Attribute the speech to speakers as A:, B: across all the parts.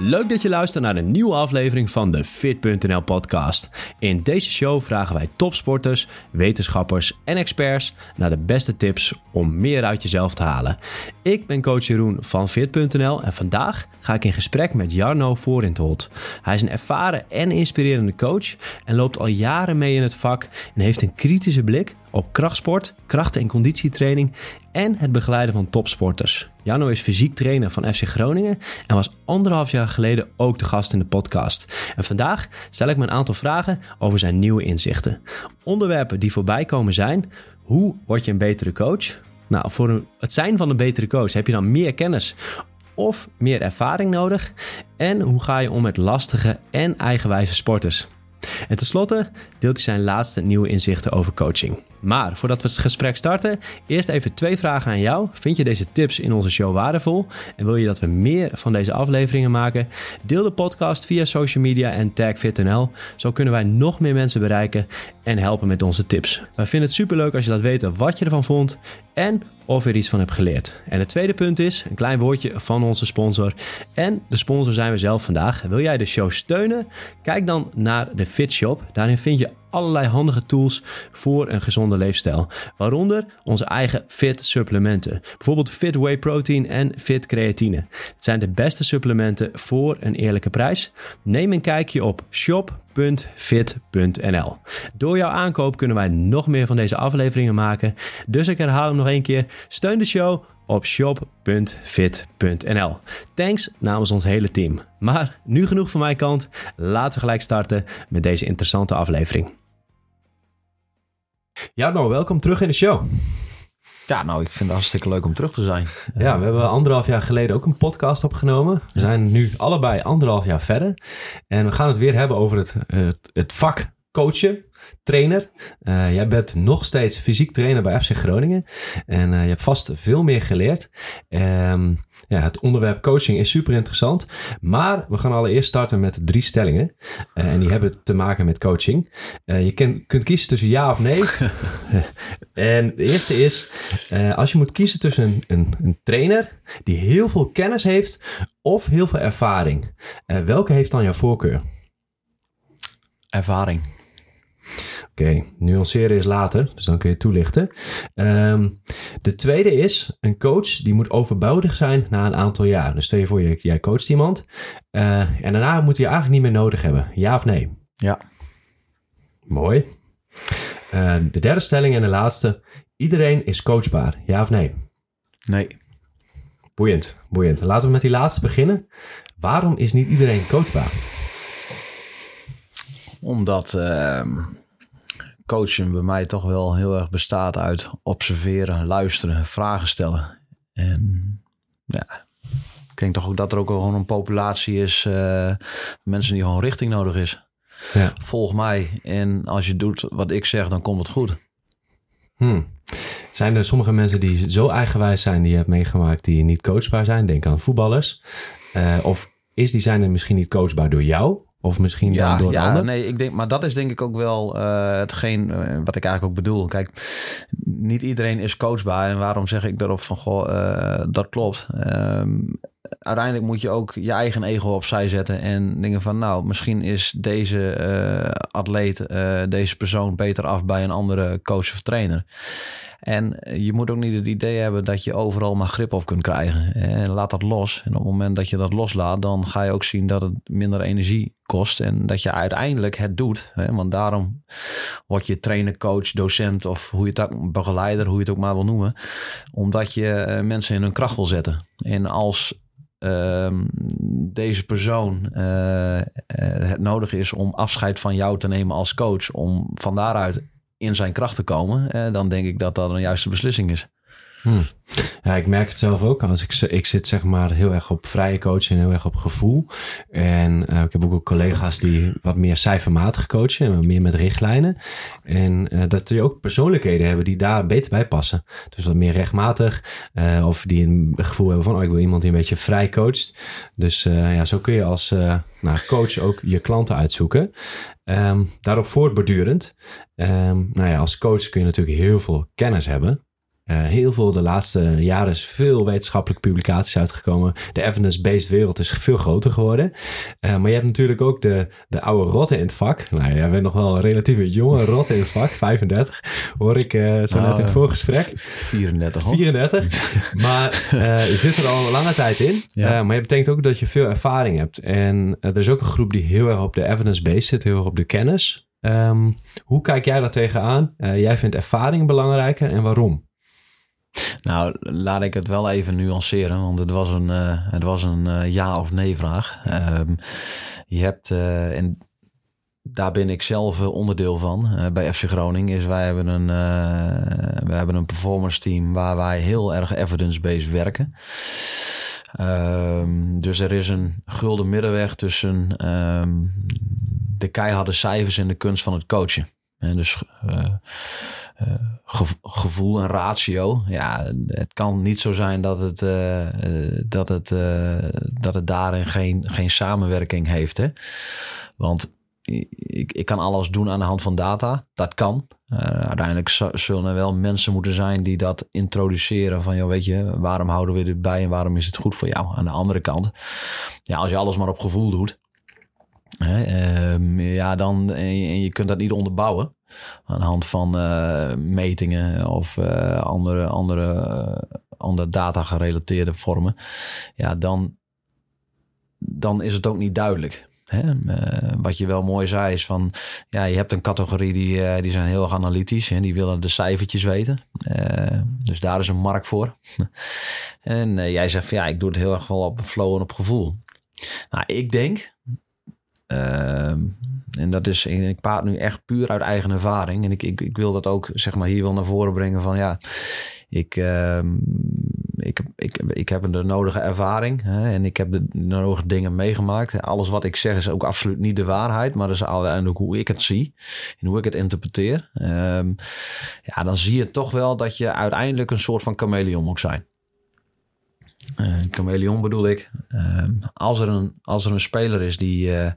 A: Leuk dat je luistert naar een nieuwe aflevering van de Fit.nl podcast. In deze show vragen wij topsporters, wetenschappers en experts naar de beste tips om meer uit jezelf te halen. Ik ben coach Jeroen van Fit.nl en vandaag ga ik in gesprek met Jarno Voorintholt. Hij is een ervaren en inspirerende coach en loopt al jaren mee in het vak en heeft een kritische blik op krachtsport, krachten- en conditietraining en het begeleiden van topsporters. Jano is fysiek trainer van FC Groningen en was anderhalf jaar geleden ook de gast in de podcast. En vandaag stel ik me een aantal vragen over zijn nieuwe inzichten. Onderwerpen die voorbij komen zijn: hoe word je een betere coach? Nou, voor het zijn van een betere coach heb je dan meer kennis of meer ervaring nodig? En hoe ga je om met lastige en eigenwijze sporters? En tenslotte deelt hij zijn laatste nieuwe inzichten over coaching. Maar voordat we het gesprek starten, eerst even twee vragen aan jou. Vind je deze tips in onze show waardevol? En wil je dat we meer van deze afleveringen maken? Deel de podcast via social media en tag FitNL. Zo kunnen wij nog meer mensen bereiken en helpen met onze tips. Wij vinden het superleuk als je laat weten wat je ervan vond en of je er iets van hebt geleerd. En het tweede punt is een klein woordje van onze sponsor. En de sponsor zijn we zelf vandaag. Wil jij de show steunen? Kijk dan naar de Fit Shop. Daarin vind je allerlei handige tools voor een gezonde leefstijl. Waaronder onze eigen Fit supplementen. Bijvoorbeeld Fit Whey Protein en Fit Creatine. Het zijn de beste supplementen voor een eerlijke prijs. Neem een kijkje op shop.fit.nl. Door jouw aankoop kunnen wij nog meer van deze afleveringen maken. Dus ik herhaal hem nog één keer. Steun de show op shop.fit.nl. Thanks namens ons hele team. Maar nu genoeg van mijn kant. Laten we gelijk starten met deze interessante aflevering. Ja, nou, welkom terug in de show.
B: Ja, nou, ik vind het hartstikke leuk om terug te zijn.
A: Ja, we hebben anderhalf jaar geleden ook een podcast opgenomen. We zijn nu allebei anderhalf jaar verder. En we gaan het weer hebben over het, het, het vak coachen trainer. Uh, jij bent nog steeds fysiek trainer bij FC Groningen. En uh, je hebt vast veel meer geleerd. Um, ja, het onderwerp coaching is super interessant. Maar we gaan allereerst starten met drie stellingen. Uh, en die hebben te maken met coaching. je kunt kiezen tussen ja of nee. en de eerste is, als je moet kiezen tussen een, een, een, trainer die heel veel kennis heeft of heel veel ervaring. welke heeft dan jouw voorkeur?
B: Ervaring.
A: Oké, okay, nuanceren is later, dus dan kun je toelichten. Um, de tweede is, een coach die moet overbodig zijn na een aantal jaar. Dus stel je voor, je, jij coacht iemand uh, en daarna moet je eigenlijk niet meer nodig hebben. Ja of nee?
B: Ja.
A: Mooi. Uh, de derde stelling en de laatste. Iedereen is coachbaar. Ja of nee?
B: Nee.
A: Boeiend, boeiend. Laten we met die laatste beginnen. Waarom is niet iedereen coachbaar?
B: Omdat... Uh coachen bij mij toch wel heel erg bestaat uit observeren, luisteren, vragen stellen. En ja, ik denk toch ook dat er ook gewoon een populatie is, uh, mensen die gewoon richting nodig is. Ja. Volg mij en als je doet wat ik zeg, dan komt het goed.
A: Hmm. Zijn er sommige mensen die zo eigenwijs zijn die je hebt meegemaakt die niet coachbaar zijn? Denk aan voetballers. Uh, of is die zijn er misschien niet coachbaar door jou? Of misschien ja, dan door ja, ander?
B: Nee, ik denk, maar dat is denk ik ook wel uh, hetgeen uh, wat ik eigenlijk ook bedoel. Kijk, niet iedereen is coachbaar. En waarom zeg ik daarop van, goh, uh, dat klopt. Um, uiteindelijk moet je ook je eigen ego opzij zetten en dingen van, nou, misschien is deze atleet, deze persoon beter af bij een andere coach of trainer. En je moet ook niet het idee hebben dat je overal maar grip op kunt krijgen. En laat dat los. En op het moment dat je dat loslaat, dan ga je ook zien dat het minder energie kost. En dat je uiteindelijk het doet. Want daarom word je trainer, coach, docent of hoe je het ook, begeleider, hoe je het ook maar wil noemen. Omdat je eh, mensen in hun kracht wil zetten. En als uh, deze persoon uh, het nodig is om afscheid van jou te nemen als coach, om van daaruit in zijn kracht te komen, eh, dan denk ik dat dat een juiste beslissing is.
A: Hmm. Ja, ik merk het zelf ook. Als ik, ik zit zeg maar heel erg op vrije coaching en heel erg op gevoel. En uh, ik heb ook, ook collega's die wat meer cijfermatig coachen en meer met richtlijnen. En uh, dat je ook persoonlijkheden hebben die daar beter bij passen. Dus wat meer rechtmatig. Uh, of die een gevoel hebben van, oh, ik wil iemand die een beetje vrij coacht. Dus ja, zo kun je als nou, coach ook je klanten uitzoeken. Um, daarop voortbordurend. Um, nou ja, als coach kun je natuurlijk heel veel kennis hebben. Uh, heel veel de laatste jaren is veel wetenschappelijke publicaties uitgekomen. De evidence-based wereld is veel groter geworden. Uh, maar je hebt natuurlijk ook de, de oude rotten in het vak. Nou, jij bent nog wel een relatief jonge rotte in het vak, 35. Hoor ik uh, zo net in het voorgesprek.
B: 34 hoor.
A: 34. maar je zit er al een lange tijd in. Ja. maar je betekent ook dat je veel ervaring hebt. En er is ook een groep die heel erg op de evidence-based zit, heel erg op de kennis. Um, hoe kijk jij daar tegenaan? Jij vindt ervaring belangrijker en waarom?
B: Nou, laat ik het wel even nuanceren, want het was een, uh, het was een uh, ja of nee vraag. Um, je hebt, en daar ben ik zelf onderdeel van bij FC Groningen, is wij hebben een, wij hebben een performance team waar wij heel erg evidence-based werken. Um, dus er is een gulden middenweg tussen de keiharde cijfers en de kunst van het coachen. En dus uh, gevoel en ratio. Ja, het kan niet zo zijn dat het, uh, dat het, dat het daarin geen, geen samenwerking heeft. Hè? Want ik, ik kan alles doen aan de hand van data. Dat kan. uiteindelijk zullen er wel mensen moeten zijn die dat introduceren. Van, joh, weet je, waarom houden we dit bij en waarom is het goed voor jou? Aan de andere kant, ja, als je alles maar op gevoel doet Ehm, ja, dan, en je, kunt dat niet onderbouwen aan de hand van uh, metingen of uh, andere, andere, uh, andere data gerelateerde vormen. Ja, dan, dan is het ook niet duidelijk. Hè? wat je wel mooi zei is van, ja, je hebt een categorie die, die zijn heel erg analytisch en die willen de cijfertjes weten. dus daar is een markt voor. en jij zegt van, ja, ik doe het heel erg wel op flow en op gevoel. Nou, ik denk Ehm, en dat is, ik praat nu echt puur uit eigen ervaring. En ik, ik, ik wil dat ook, zeg maar, hier wel naar voren brengen van ja, ik, uh, ik, ik, ik heb de nodige ervaring hè, en ik heb de nodige dingen meegemaakt. Alles wat ik zeg is ook absoluut niet de waarheid, maar dat is uiteindelijk hoe ik het zie en hoe ik het interpreteer. Um, ja, dan zie je toch wel dat je uiteindelijk een soort van chameleon moet zijn. Uh, chameleon bedoel ik. Uh, als, er een, als er een speler is die uh,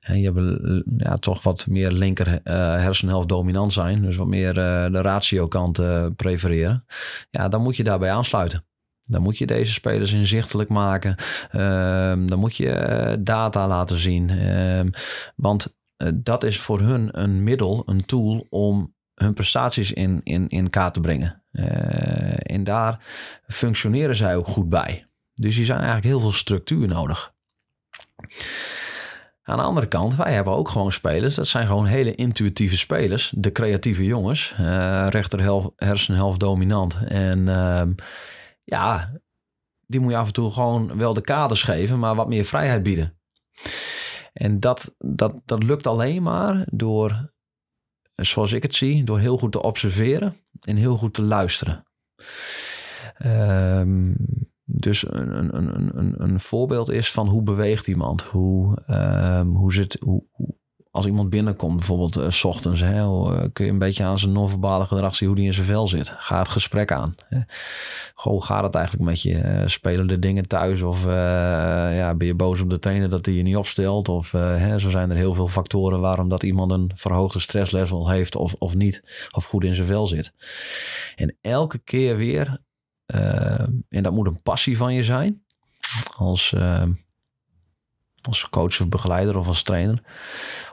B: je hebt, ja, toch wat meer linker uh, hersenhelft dominant zijn. Dus wat meer de ratio kant prefereren. Ja, dan moet je daarbij aansluiten. Dan moet je deze spelers inzichtelijk maken. Ehm, dan moet je data laten zien. Ehm, want dat is voor hun een middel, een tool om hun prestaties in, in, in kaart te brengen. Uh, en daar functioneren zij ook goed bij. Dus die zijn eigenlijk heel veel structuur nodig. Aan de andere kant, wij hebben ook gewoon spelers. Dat zijn gewoon hele intuïtieve spelers. De creatieve jongens. Uh, rechter hersenhelft dominant. En uh, ja, die moet je af en toe gewoon wel de kaders geven, maar wat meer vrijheid bieden. En dat, dat, dat lukt alleen maar door zoals ik het zie, door heel goed te observeren en heel goed te luisteren. Um, dus een, een, een, een, voorbeeld is van hoe beweegt iemand? Hoe, um, hoe, zit, hoe, als iemand binnenkomt, bijvoorbeeld uh, s ochtends, hè, eh, kun je een beetje aan zijn non-verbale gedrag zien hoe die in zijn vel zit. Ga het gesprek aan. Hè. hoe gaat het eigenlijk met je? Uh, spelen de dingen thuis? Of ja, ben je boos op de trainer dat hij je niet opstelt? Of hè, zo zijn er heel veel factoren waarom dat iemand een verhoogde stresslevel heeft of, of niet. Of goed in zijn vel zit. En elke keer weer, en dat moet een passie van je zijn. Als als coach of begeleider of als trainer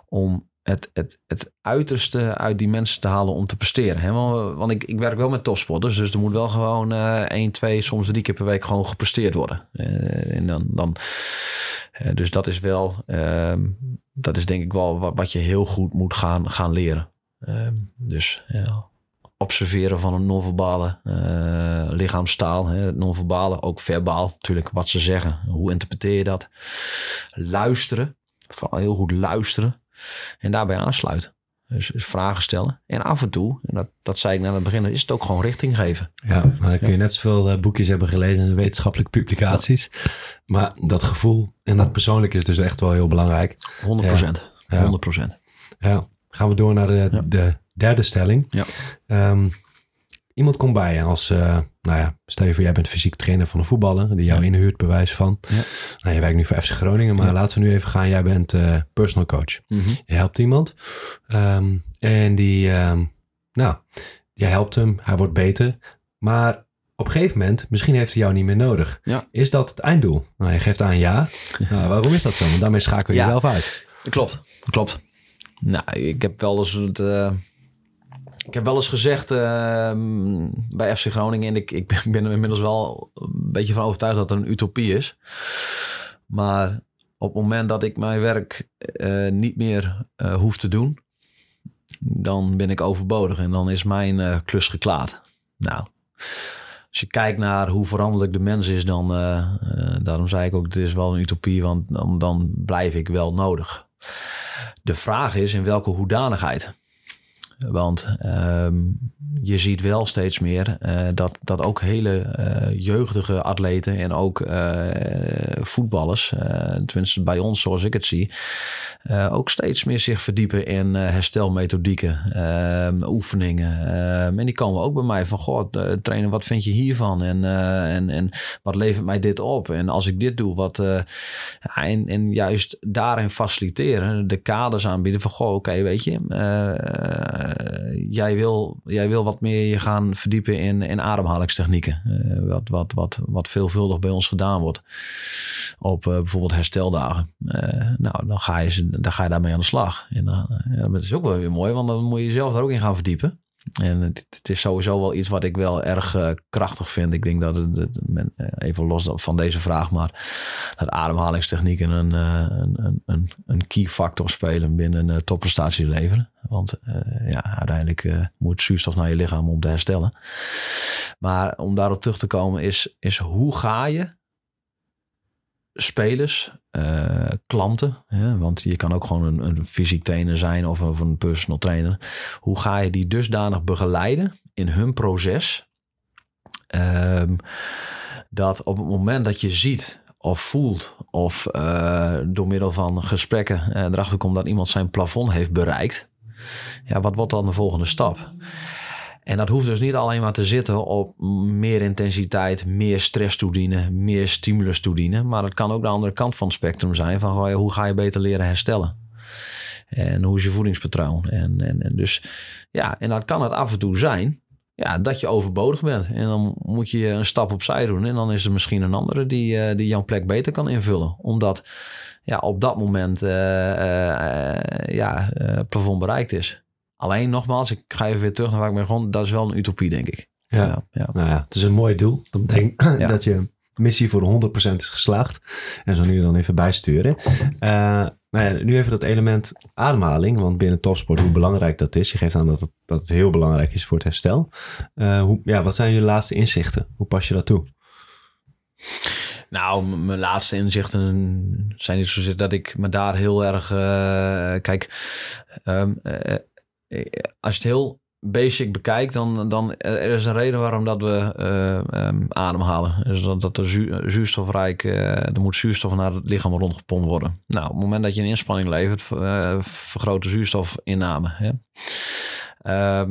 B: om het, het, het uiterste uit die mensen te halen om te presteren. Want ik, ik werk wel met topsporters, dus er moet wel gewoon uh, één, twee, soms drie keer per week gewoon gepresteerd worden. Uh, en dan, dan, uh, dus dat is wel, ehm, dat is denk ik wel wat, wat, je heel goed moet gaan, gaan leren. Ehm, dus ja, observeren van een non-verbale lichaamstaal. Hè? Non-verbale, ook verbaal natuurlijk, wat ze zeggen. Hoe interpreteer je dat? Luisteren, vooral heel goed luisteren. En daarbij aansluiten. Dus, dus, vragen stellen. En af en toe, en dat, dat zei ik net aan het begin, is het ook gewoon richting geven.
A: Ja, maar dan kun je net zoveel uh, boekjes hebben gelezen en wetenschappelijke publicaties. Maar dat gevoel en dat persoonlijk is dus echt wel heel belangrijk.
B: 100 procent. Ja. 100 procent.
A: Ja. Gaan we door naar de, de derde stelling. Ja. Um, iemand komt bij je als, uh, nou ja, stel je voor, jij bent fysiek trainer van een voetballer, die jou inhuurt, bewijs van. Ja. Nou, je werkt nu voor FC Groningen, maar laten we nu even gaan. Jij bent uh, personal coach. Mm -hmm. Je helpt iemand um, en die, um, nou, jij helpt hem, hij wordt beter. Maar op een gegeven moment, misschien heeft hij jou niet meer nodig.
B: Ja.
A: Is dat het einddoel? Nou, je geeft aan ja. Nou, waarom is dat zo? Want daarmee schakel je jezelf uit.
B: Klopt, klopt. Nou, ik heb wel eens het, eh, ik heb wel eens gezegd eh, bij FC Groningen en ik, ik ben- er inmiddels wel een beetje van overtuigd dat het een utopie is. Maar op het moment dat ik mijn werk eh, niet meer eh, hoef te doen, dan ben ik overbodig en dan is mijn eh, klus geklaard. Nou, als je kijkt naar hoe veranderlijk de mens is, dan, daarom zei ik ook, het is wel een utopie, want dan, dan blijf ik wel nodig. De vraag is in welke hoedanigheid. Want ehm, je ziet wel steeds meer eh, dat, dat ook hele eh, jeugdige atleten en ook eh, voetballers, tenminste bij ons zoals ik het zie, ook steeds meer zich verdiepen in herstelmethodieken, ehm, oefeningen. Ehm, en die komen ook bij mij van, goh, trainer, wat vind je hiervan? En, en, en wat levert mij dit op? En als ik dit doe, wat... en, en juist daarin faciliteren, de kaders aanbieden van, goh, oké, weet je, jij, wil, jij wil wat meer je gaan verdiepen in, in ademhalingstechnieken. Eh, wat, wat, wat, wat veelvuldig bij ons gedaan wordt op eh, bijvoorbeeld hersteldagen. Eh, nou, dan ga, je, dan ga je daarmee aan de slag. En eh, dat is ook wel weer mooi, want dan moet je jezelf daar ook in gaan verdiepen. En het, is sowieso wel iets wat ik wel erg eh, krachtig vind. Ik denk dat het, men- eh, even los van deze vraag, maar dat ademhalingstechnieken een, een, een, een, key factor spelen binnen een topprestatie leveren. Want ja, uiteindelijk moet zuurstof naar je lichaam om te herstellen. Maar om daarop terug te komen is, is hoe ga je spelers, eh, klanten, hè, want je kan ook gewoon een, een fysiek trainer zijn of, of een personal trainer. Hoe ga je die dusdanig begeleiden in hun proces? Ehm, dat op het moment dat je ziet of voelt of eh, door middel van gesprekken eh, erachter komt dat iemand zijn plafond heeft bereikt. Ja, wat wordt dan de volgende stap? En dat hoeft dus niet alleen maar te zitten op meer intensiteit, meer stress toedienen, meer stimulus toedienen. Maar het kan ook de andere kant van het spectrum zijn van hoe ga je beter leren herstellen? En hoe is je voedingspatroon? En, en, en dus ja, en dat kan het af en toe zijn ja, dat je overbodig bent. En dan moet je een stap opzij doen. En dan is er misschien een andere die, eh, die jouw plek beter kan invullen. Omdat ja, op dat moment eh, ja, eh, plafond bereikt is. Alleen nogmaals, ik ga even weer terug naar waar ik ben begon. Dat is wel een utopie, denk ik.
A: Ja.
B: ja, ja.
A: Nou ja, het is een mooi doel. Dat betekent
B: Ja.
A: dat je missie voor de 100% is geslaagd. En zo nu dan even bijsturen. Eh nou ja, nu even dat element ademhaling. Want binnen topsport, hoe belangrijk dat is. Je geeft aan dat het, dat het heel belangrijk is voor het herstel. Eh, hoe, ja, wat zijn je laatste inzichten? Hoe pas je dat toe?
B: Nou, mijn laatste inzichten zijn niet zozeer dat ik me daar heel erg. eh, kijk, ehm, eh, eh, als je het heel basic bekijkt, dan, dan er er is een reden waarom dat we eh, ehm, ademhalen. Dus dat, dat zu- zuurstofrijk, eh, er moet zuurstof naar het lichaam rondgepompt worden. Nou, op het moment dat je een inspanning levert, ver- eh, vergroot de zuurstofinname. Hè? Ehm,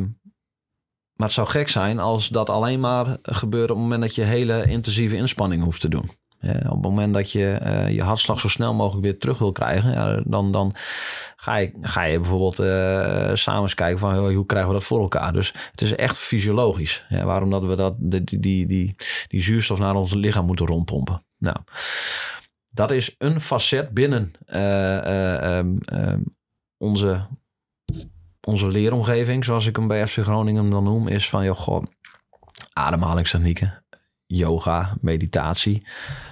B: maar het zou gek zijn als dat alleen maar gebeurt op het moment dat je hele intensieve inspanning hoeft te doen. Ja, op het moment dat je eh, je hartslag zo snel mogelijk weer terug wil krijgen, ja, dan, dan ga, je, ga je bijvoorbeeld eh, samen eens kijken van hoe krijgen we dat voor elkaar. Dus het is echt fysiologisch. Waarom dat we dat, die, die, die, zuurstof naar ons lichaam moeten rondpompen. Nou, dat is een facet binnen eh, eh, ehm, ehm, onze, onze leeromgeving, zoals ik hem bij FC Groningen dan noem, is van joh, goh, ademhalingstechnieken, yoga, meditatie,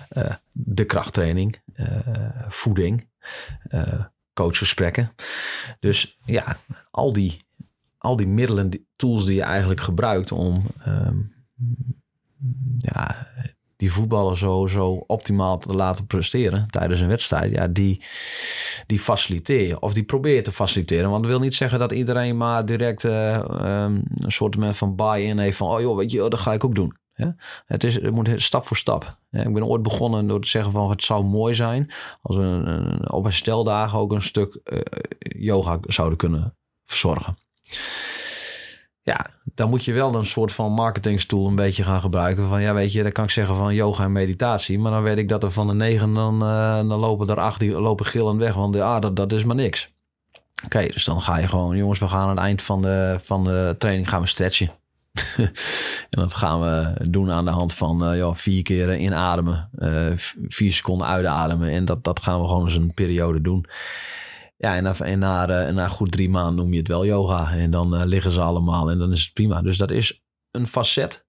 B: eh, de krachttraining, eh, voeding, eh, coachgesprekken. Dus ja, al die, al die middelen, tools die je eigenlijk gebruikt om ehm, ja, die voetballer zo, zo optimaal te laten presteren tijdens een wedstrijd, ja, die, die faciliteer. Of die probeer te faciliteren. Want dat wil niet zeggen dat iedereen maar direct ehm, een soort van buy-in heeft van, oh joh, weet je, oh, dat ga ik ook doen. Het, is, het moet stap voor stap. Ik ben ooit begonnen door te zeggen van het zou mooi zijn als we een, een- op ook een stuk eh, yoga zouden kunnen verzorgen. Ja, dan moet je wel een soort van marketingstoel een beetje gaan gebruiken. Van ja, weet je, dan kan ik zeggen van yoga en meditatie. Maar dan weet ik dat er van de negen dan, eh, dan lopen er acht die lopen gillend weg. Want ah, dat, dat is maar niks. Oké, dus dan ga je gewoon, jongens, we gaan aan het eind van de, van de training gaan we stretchen. En dat gaan we doen aan de hand van uh, vier keer inademen, uh, vier seconden uitademen. En dat, dat gaan we gewoon eens een periode doen. Ja, en na, en na, na goed drie maanden noem je het wel yoga. En dan liggen ze allemaal en dan is het prima. Dus dat is een facet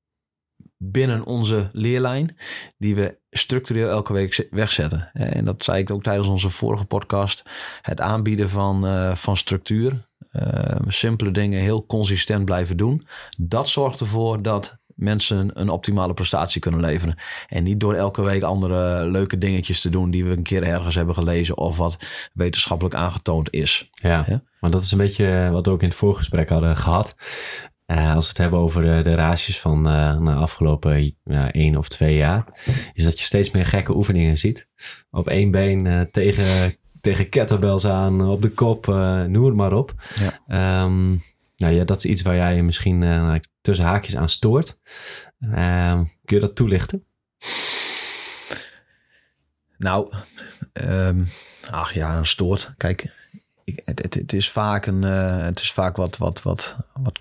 B: binnen onze leerlijn die we structureel elke week wegzetten. En dat zei ik ook tijdens onze vorige podcast. Het aanbieden van, uh, van structuur. Uh, simpele dingen heel consistent blijven doen. Dat zorgt ervoor dat mensen een optimale prestatie kunnen leveren. En niet door elke week andere leuke dingetjes te doen die we een keer ergens hebben gelezen of wat wetenschappelijk aangetoond is.
A: Ja, ja? maar dat is een beetje wat we ook in het voorgesprek hadden gehad. Uh, als we het hebben over de, de races van uh, nou, afgelopen uh, één of twee jaar, is dat je steeds meer gekke oefeningen ziet. Op één been tegen, tegen kettlebells aan, op de kop, noem het maar op. Ja. Um, nou ja, dat is iets waar jij je misschien nou, tussen haakjes aan stoort. Ehm, kun je dat toelichten?
B: Nou, um, ach ja, een stoort. Kijk, ik, het, het, het, is vaak een, het is vaak wat, wat, wat, wat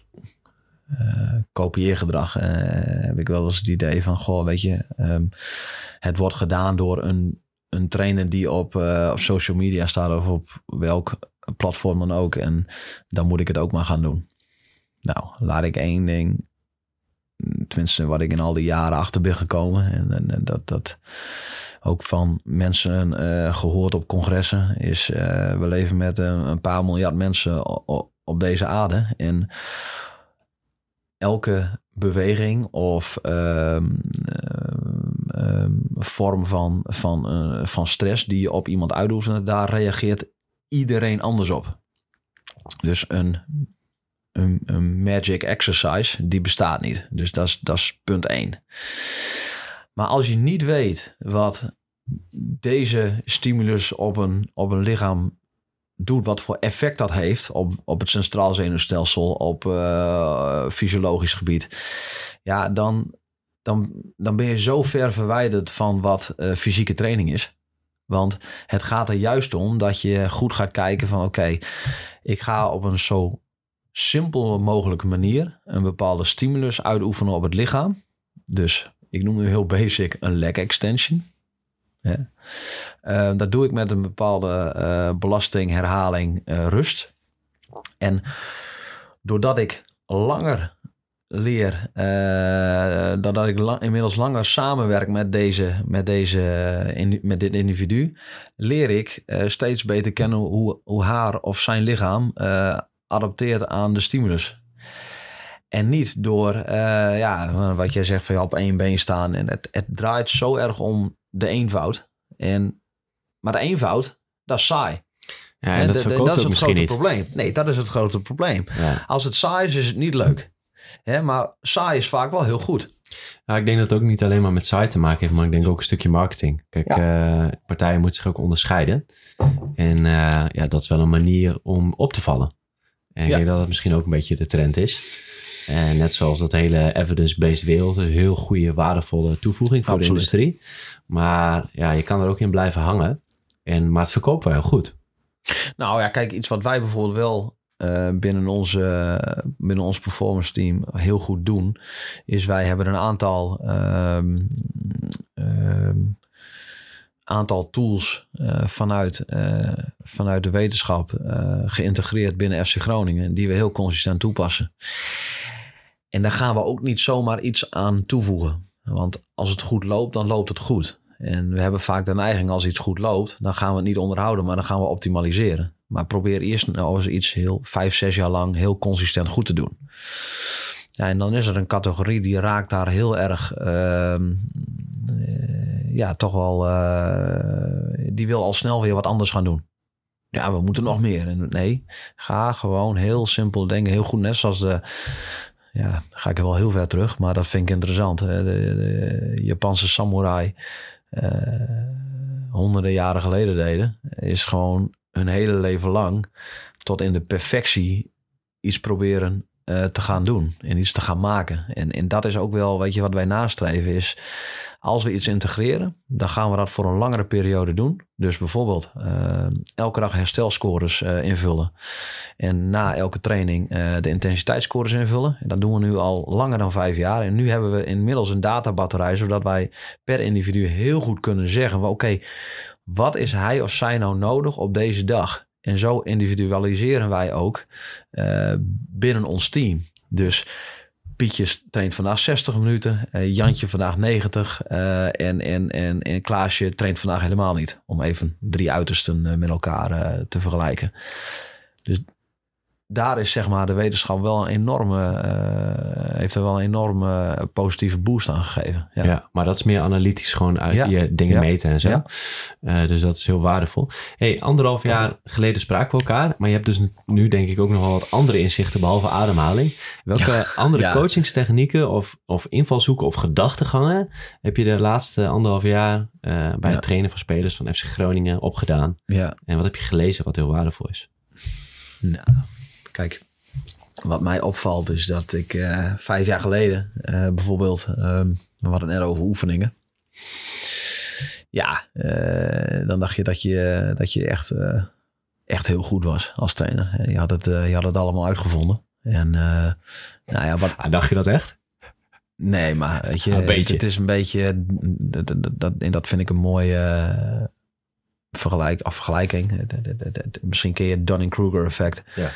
B: uh, kopieergedrag. Uh, heb ik wel eens het idee van, goh, weet je, um, het wordt gedaan door een, een trainer die op, uh, op social media staat of op welk platform dan ook. En dan moet ik het ook maar gaan doen. Nou, laat ik één ding, tenminste wat ik in al die jaren achter ben gekomen. En, en, dat, dat ook van mensen gehoord op congressen is, we leven met een, paar miljard mensen op deze aarde. En elke beweging of um, um, vorm van, van, uh, van stress die je op iemand uitoefent, daar reageert iedereen anders op. Dus een, een, een, magic exercise, die bestaat niet. Dus dat is, dat is punt 1. Maar als je niet weet wat deze stimulus op een, op een lichaam doet, wat voor effect dat heeft op, op het centraal zenuwstelsel, op uh, fysiologisch gebied, ja, dan, dan, dan ben je zo ver verwijderd van wat uh, fysieke training is. Want het gaat er juist om dat je goed gaat kijken van oké, ik ga op een zo simpel mogelijke manier een bepaalde stimulus uitoefenen op het lichaam. Dus ik noem nu heel basic een leg extension. Ja. Uh, dat doe ik met een bepaalde uh, belasting, herhaling, uh, rust. En doordat ik langer leer, doordat ik inmiddels langer samenwerk met, deze, met, deze, in, met dit individu, leer ik steeds beter kennen hoe, hoe haar of zijn lichaam adapteert aan de stimulus. En niet door, ja, wat jij zegt van je op één been staan. En het, het draait zo erg om de eenvoud. En, maar de eenvoud, dat is saai.
A: Ja, en, dat, dat,
B: is het grote
A: niet.
B: probleem. Nee, dat is het grote probleem. Ja. Als het saai is, is het niet leuk. Hè, maar saai is vaak wel heel goed.
A: Ja, ik denk dat het ook niet alleen maar met saai te maken heeft, maar ik denk ook een stukje marketing. Kijk, ja. uh, partijen moeten zich ook onderscheiden. En uh, ja, dat is wel een manier om op te vallen. En ik denk dat het misschien ook een beetje de trend is. En net zoals dat hele evidence-based wereld, een heel goede, waardevolle toevoeging voor Absoluut. de industrie. Maar ja, je kan er ook in blijven hangen. En, maar het verkoopt wel heel goed.
B: Nou ja, kijk, iets wat wij bijvoorbeeld wel uh, binnen, onze, binnen ons performance team heel goed doen, is wij hebben een aantal, um, um, aantal tools uh, vanuit, vanuit de wetenschap geïntegreerd binnen FC Groningen, die we heel consistent toepassen. En daar gaan we ook niet zomaar iets aan toevoegen. Want als het goed loopt, dan loopt het goed. En we hebben vaak de neiging als iets goed loopt, dan gaan we het niet onderhouden, maar dan gaan we optimaliseren. Maar probeer eerst nou eens iets heel vijf, zes jaar lang heel consistent goed te doen. Ja, en dan is er een categorie die raakt daar heel erg, uh, ja, toch wel, uh, die wil al snel weer wat anders gaan doen. Ja, we moeten nog meer. Nee, ga gewoon heel simpel denken, heel goed, net zoals de ja, ga ik wel heel ver terug, maar dat vind ik interessant. De, de, Japanse samurai uh, honderden jaren geleden deden, is gewoon hun hele leven lang tot in de perfectie iets proberen eh, te gaan doen en iets te gaan maken. En, en dat is ook wel, weet je, wat wij nastreven is, als we iets integreren, dan gaan we dat voor een langere periode doen. Dus bijvoorbeeld uh, elke dag herstelscores uh, invullen en na elke training de intensiteitsscores invullen. En dat doen we nu al langer dan vijf jaar. En nu hebben we inmiddels een databatterij, zodat wij per individu heel goed kunnen zeggen, oké, wat is hij of zij nou nodig op deze dag? En zo individualiseren wij ook binnen ons team. Dus Pietje traint vandaag 60 minuten, uh, Jantje vandaag 90 uh, en, en, en, en Klaasje traint vandaag helemaal niet. Om even drie uitersten met elkaar te vergelijken. Dus daar is zeg maar de wetenschap wel een enorme, uh, heeft er wel een enorme positieve boost aan gegeven.
A: Ja, ja maar dat is meer analytisch gewoon uit je dingen meten en zo. Uh, dus dat is heel waardevol. Hey, anderhalf jaar geleden spraken we elkaar, maar je hebt dus nu denk ik ook nog wel wat andere inzichten behalve ademhaling. Welke andere coachingstechnieken of, of invalshoeken of gedachtegangen heb je de laatste anderhalf jaar uh, bij het trainen van spelers van FC Groningen opgedaan? Ja. En wat heb je gelezen wat heel waardevol is?
B: Nou, Kijk, wat mij opvalt is dat ik uh, vijf jaar geleden uh, bijvoorbeeld, um, we hadden het net over oefeningen. Ja, uh, dan dacht je dat je, dat je echt, echt heel goed was als trainer. Je had het, je had het allemaal uitgevonden. En nou ja, wat...
A: Ah, dacht je dat echt?
B: Nee, maar weet je, het is een beetje, dat, dat, dat, en dat vind ik een mooie vergelijk, afgelijking. Misschien ken je het Dunning-Kruger effect. Ja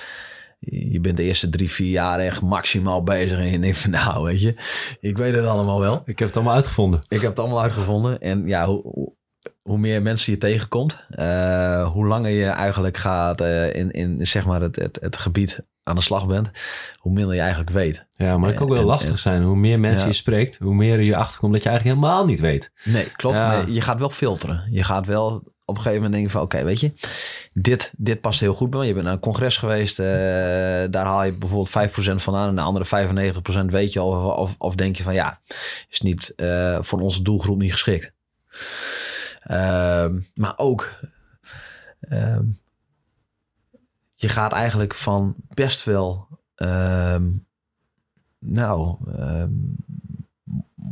B: je bent de eerste drie, vier jaar echt maximaal bezig. En je denkt van nou, weet je, ik weet het allemaal wel.
A: Ik heb het allemaal uitgevonden.
B: Ik heb het allemaal uitgevonden. En ja, hoe, hoe meer mensen je tegenkomt, uh, hoe langer je eigenlijk gaat uh, in, in zeg maar het, het, het gebied aan de slag bent, hoe minder je eigenlijk weet.
A: Ja, maar het kan ook wel lastig zijn. Hoe meer mensen je spreekt, hoe meer je achterkomt dat je eigenlijk helemaal niet weet.
B: Nee, klopt. Ja. je gaat wel filteren. Je gaat wel op een gegeven moment denk je van oké, weet je, dit, dit past heel goed bij me. Je bent naar een congres geweest, uh, daar haal je bijvoorbeeld 5% van aan en de andere 95% weet je al of, of denk je van ja, is niet uh, voor onze doelgroep niet geschikt. Uh, maar ook, ehm, je gaat eigenlijk van best wel, ehm, nou, ehm,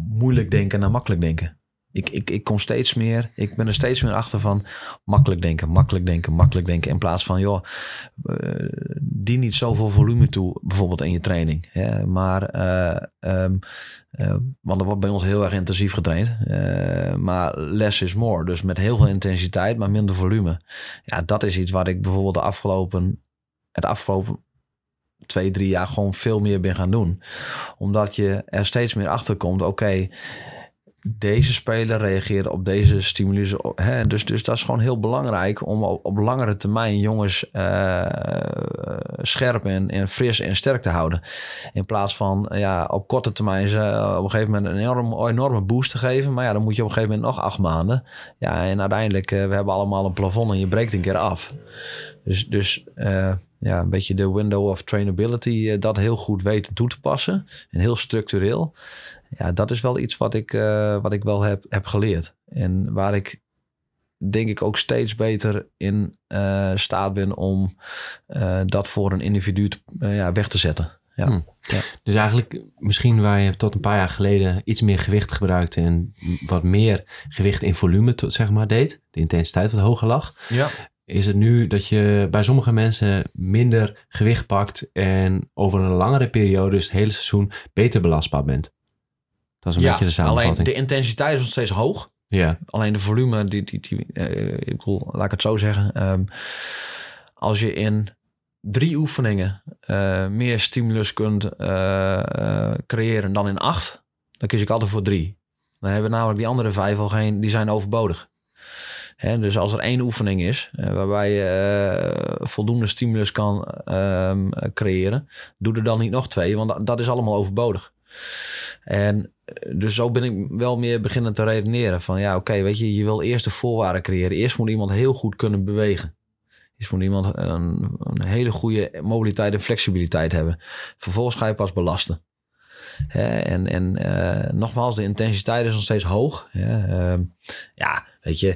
B: moeilijk denken naar makkelijk denken ik, ik, ik kom steeds meer, ik ben er steeds meer achter van makkelijk denken, makkelijk denken, makkelijk denken. In plaats van, joh, uh, die niet zoveel volume toe, bijvoorbeeld in je training. Hè? Maar, uh, want er wordt bij ons heel erg intensief getraind. maar less is more. Dus met heel veel intensiteit, maar minder volume. Ja, dat is iets wat ik bijvoorbeeld de afgelopen, het afgelopen twee, drie jaar gewoon veel meer ben gaan doen. Omdat je er steeds meer achter komt, oké deze speler reageert op deze stimulus. Hè? Dus, dus dat is gewoon heel belangrijk om op, langere termijn jongens uh, scherp en, en fris en sterk te houden. In plaats van ja, op korte termijn ze op een gegeven moment een enorme, enorme boost te geven. Maar ja, dan moet je op een gegeven moment nog acht maanden. Ja, en uiteindelijk, uh, we hebben allemaal een plafond en je breekt een keer af. Dus, dus ja, een beetje de window of trainability, dat heel goed weten toe te passen. En heel structureel ja, dat is wel iets wat ik, uh, wat ik wel heb, heb geleerd. En waar ik denk ik ook steeds beter in uh, staat ben om uh, dat voor een individu ja, weg te zetten. Ja. Hmm.
A: ja. Dus eigenlijk misschien waar je tot een paar jaar geleden iets meer gewicht gebruikte en wat meer gewicht in volume zeg maar deed, de intensiteit wat hoger lag. Ja. Is het nu dat je bij sommige mensen minder gewicht pakt en over een langere periode, dus het hele seizoen, beter belastbaar bent? Dat is een beetje de samenvatting.
B: Alleen de intensiteit is nog steeds hoog. Ja. Alleen de volume, die, die, die, uh, ik bedoel, laat ik het zo zeggen. Um, als je in drie oefeningen uh, meer stimulus kunt uh, creëren dan in acht, dan kies ik altijd voor drie. Dan hebben we namelijk die andere vijf al geen, die zijn overbodig. Hè, dus als er één oefening is waarbij je voldoende stimulus kan um, creëren, doe er dan niet nog twee, want dat, dat is allemaal overbodig. En eh, dus zo ben ik wel meer beginnen te redeneren. Van ja, oké, weet je, je wil eerst de voorwaarden creëren. Eerst moet iemand heel goed kunnen bewegen. Eerst moet iemand een, een hele goede mobiliteit en flexibiliteit hebben. Vervolgens ga je pas belasten. En, en uh, nogmaals, de intensiteit is nog steeds hoog. Uh, ja, weet je,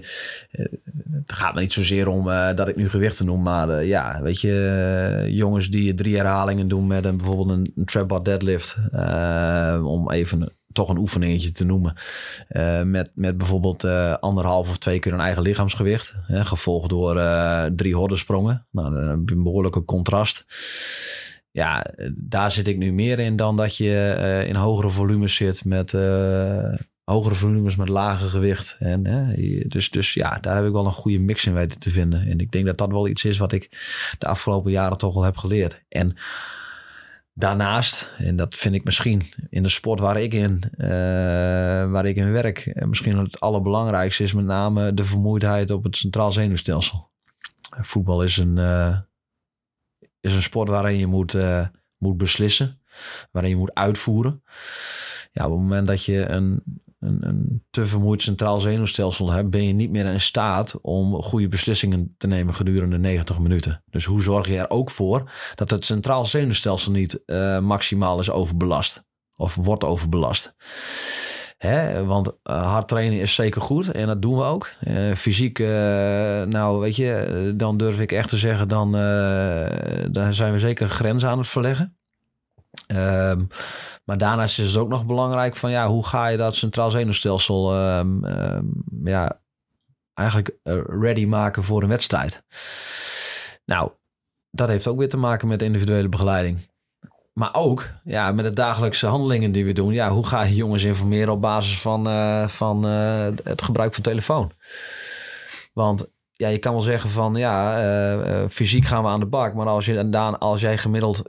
B: uh, het gaat me niet zozeer om uh, dat ik nu gewichten noem, maar ja, weet je, jongens die drie herhalingen doen met een, bijvoorbeeld een, een trap bar deadlift, om even toch een oefeningetje te noemen. Met, met bijvoorbeeld anderhalf of twee keer een eigen lichaamsgewicht. Hè, gevolgd door drie hordesprongen. Nou, een behoorlijke contrast. Ja, daar zit ik nu meer in dan dat je in hogere volumes zit met hogere volumes met lage gewicht. En, dus, dus ja, daar heb ik wel een goede mix in weten te vinden. En ik denk dat dat wel iets is wat ik de afgelopen jaren toch wel heb geleerd. En Daarnaast, en dat vind ik misschien in de sport waar ik in, waar ik in werk, en misschien het allerbelangrijkste is met name de vermoeidheid op het centraal zenuwstelsel. Voetbal is een, is een sport waarin je moet, uh, moet beslissen, waarin je moet uitvoeren. Ja, op het moment dat je een, een, een, te vermoeid centraal zenuwstelsel hebt, ben je niet meer in staat om goede beslissingen te nemen gedurende 90 minuten. Dus hoe zorg je er ook voor dat het centraal zenuwstelsel niet uh, maximaal is overbelast of wordt overbelast? Hè, want uh, hard trainen is zeker goed en dat doen we ook. Uh, fysiek, nou weet je, dan durf ik echt te zeggen, dan, zijn we zeker grenzen aan het verleggen. Um, maar daarnaast is het ook nog belangrijk van ja, hoe ga je dat centraal zenuwstelsel um, um, ja, eigenlijk eh, ready maken voor een wedstrijd. Nou, dat heeft ook weer te maken met individuele begeleiding. Maar ook ja, met de dagelijkse handelingen die we doen. Ja, hoe ga je jongens informeren op basis van, uh, van uh, het gebruik van telefoon? Want ja, je kan wel zeggen van ja, uh, fysiek gaan we aan de bak. Maar als, je, dan, als jij gemiddeld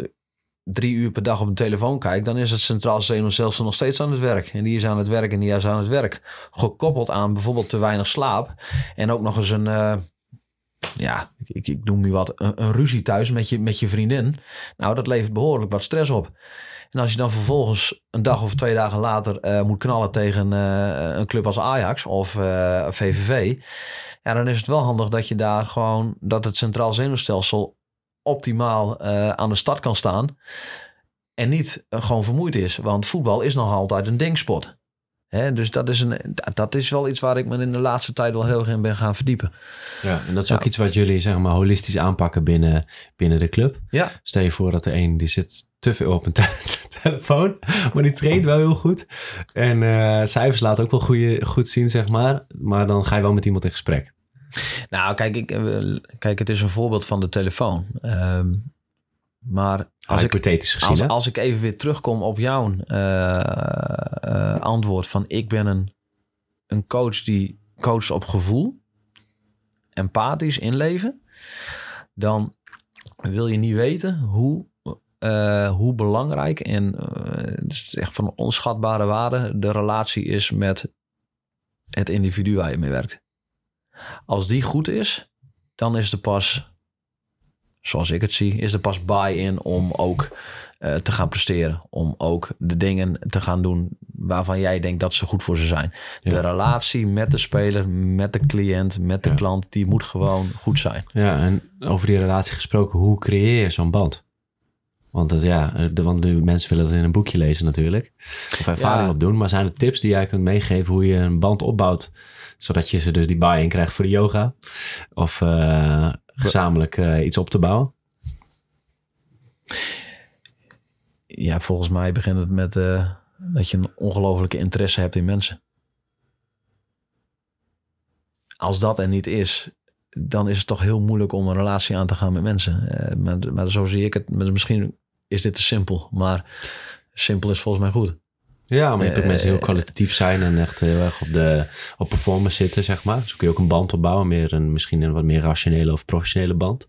B: drie uur per dag op een telefoon kijkt, dan is het centraal zenuwstelsel nog steeds aan het werk. En die is aan het werk en die is aan het werk. Gekoppeld aan bijvoorbeeld te weinig slaap. En ook nog eens een, ja, ik, ik noem nu wat, een, ruzie thuis met je, met je vriendin. Nou, dat levert behoorlijk wat stress op. En als je dan vervolgens een dag of twee dagen later uh, moet knallen tegen uh, een club als Ajax of VVV. Ja, dan is het wel handig dat je daar gewoon, dat het centraal zenuwstelsel optimaal uh, aan de start kan staan. En niet uh, gewoon vermoeid is. Want voetbal is nog altijd een denksport. Dus dat is, een, dat is wel iets waar ik me in de laatste tijd wel heel erg in ben gaan verdiepen.
A: Ja, en dat is ook iets wat jullie zeg maar holistisch aanpakken binnen, binnen de club.
B: Ja.
A: Stel je voor dat er een die zit te veel op een telefoon, maar die traint wel heel goed. En uh, cijfers laten ook wel goede, goed zien, zeg maar. Maar dan ga je wel met iemand in gesprek.
B: Nou, kijk, ik, eh, kijk, het is een voorbeeld van de telefoon. Um, maar
A: als Hypothetisch
B: ik,
A: gezien,
B: als, als, ik even weer terugkom op jouw uh, uh, antwoord van ik ben een, een coach die coacht op gevoel, empathisch inleven, dan wil je niet weten hoe, hoe belangrijk en dus echt van onschatbare waarde de relatie is met het individu waar je mee werkt. Als die goed is, dan is er pas, zoals ik het zie, is er pas buy-in om ook uh, te gaan presteren. Om ook de dingen te gaan doen waarvan jij denkt dat ze goed voor ze zijn. Ja. De relatie met de speler, met de cliënt, met de ja. klant, die moet gewoon goed zijn.
A: Ja, en over die relatie gesproken, hoe creëer je zo'n band? Want, het, ja, de, want de mensen willen dat in een boekje lezen natuurlijk. Of ervaring ja. opdoen. Maar zijn er tips die jij kunt meegeven hoe je een band opbouwt zodat je ze dus die buy-in krijgt voor de yoga. Of uh, gezamenlijk uh, iets op te bouwen.
B: Ja, volgens mij begint het met uh, dat je een ongelofelijke interesse hebt in mensen. Als dat er niet is, dan is het toch heel moeilijk om een relatie aan te gaan met mensen. maar, maar zo zie ik het. Misschien is dit te simpel, maar simpel is volgens mij goed.
A: Ja, maar je kunt uh, mensen heel kwalitatief zijn en echt heel erg op, de, op performance zitten, zeg maar. Dus kun je ook een band opbouwen, meer een, misschien een wat meer rationele of professionele band.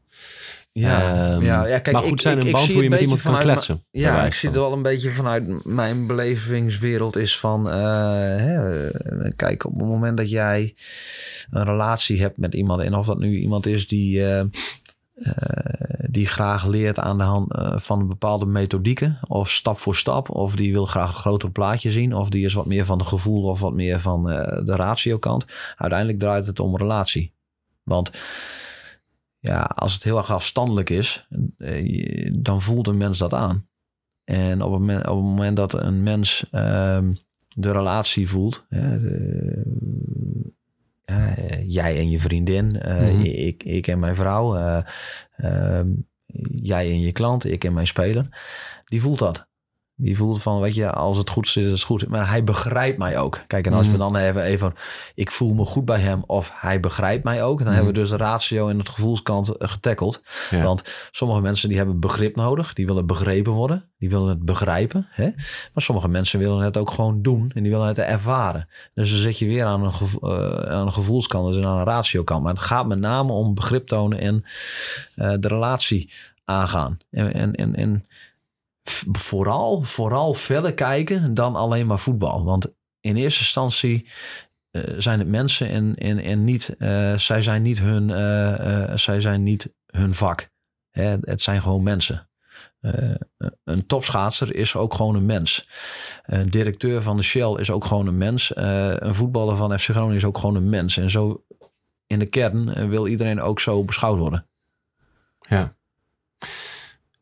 B: Ja, um, ja, ja, kijk,
A: maar goed ik, zijn een ik, band hoe je met iemand kan kletsen.
B: Ja, ik zie het wel een beetje vanuit mijn belevingswereld is van... Uh, hè, kijk, op het moment dat jij een relatie hebt met iemand... en of dat nu iemand is die... Uh, uh, die graag leert aan de hand uh, van bepaalde methodieken, of stap voor stap, of die wil graag het grotere plaatje zien, of die is wat meer van de gevoel of wat meer van uh, de ratio kant. Uiteindelijk draait het om relatie. Want ja, als het heel erg afstandelijk is, dan voelt een mens dat aan. En op het moment, op het moment dat een mens ehm, de relatie voelt, hè, jij en je vriendin, mm ik, ik en mijn vrouw, ehm, jij en je klant, ik en mijn speler, die voelt dat. Die voelt van, weet je, als het goed zit, is het goed. Maar hij begrijpt mij ook. Kijk, en als we mhm. dan hebben even, ik voel me goed bij hem of hij begrijpt mij ook. Dan hebben we dus de ratio en het gevoelskant eh, getackeld. Want sommige mensen die hebben begrip nodig. Die willen begrepen worden. Die willen het begrijpen. Hè? Maar sommige mensen willen het ook gewoon doen. En die willen het ervaren. Dus dan zit je weer aan een, uh, aan een gevoelskant. Dus aan een ratiokant. Maar het gaat met name om begrip tonen en uh, de relatie aangaan. En, en, en, en vooral, vooral verder kijken dan alleen maar voetbal. Want in eerste instantie uh, zijn het mensen en, en, en niet, uh, zij, zijn niet hun, uh, zij zijn niet hun vak. Hè? Het zijn gewoon mensen. een topschaatser is ook gewoon een mens. Een directeur van de Shell is ook gewoon een mens. een voetballer van FC Groningen is ook gewoon een mens. En zo in de kern wil iedereen ook zo beschouwd worden.
A: Ja.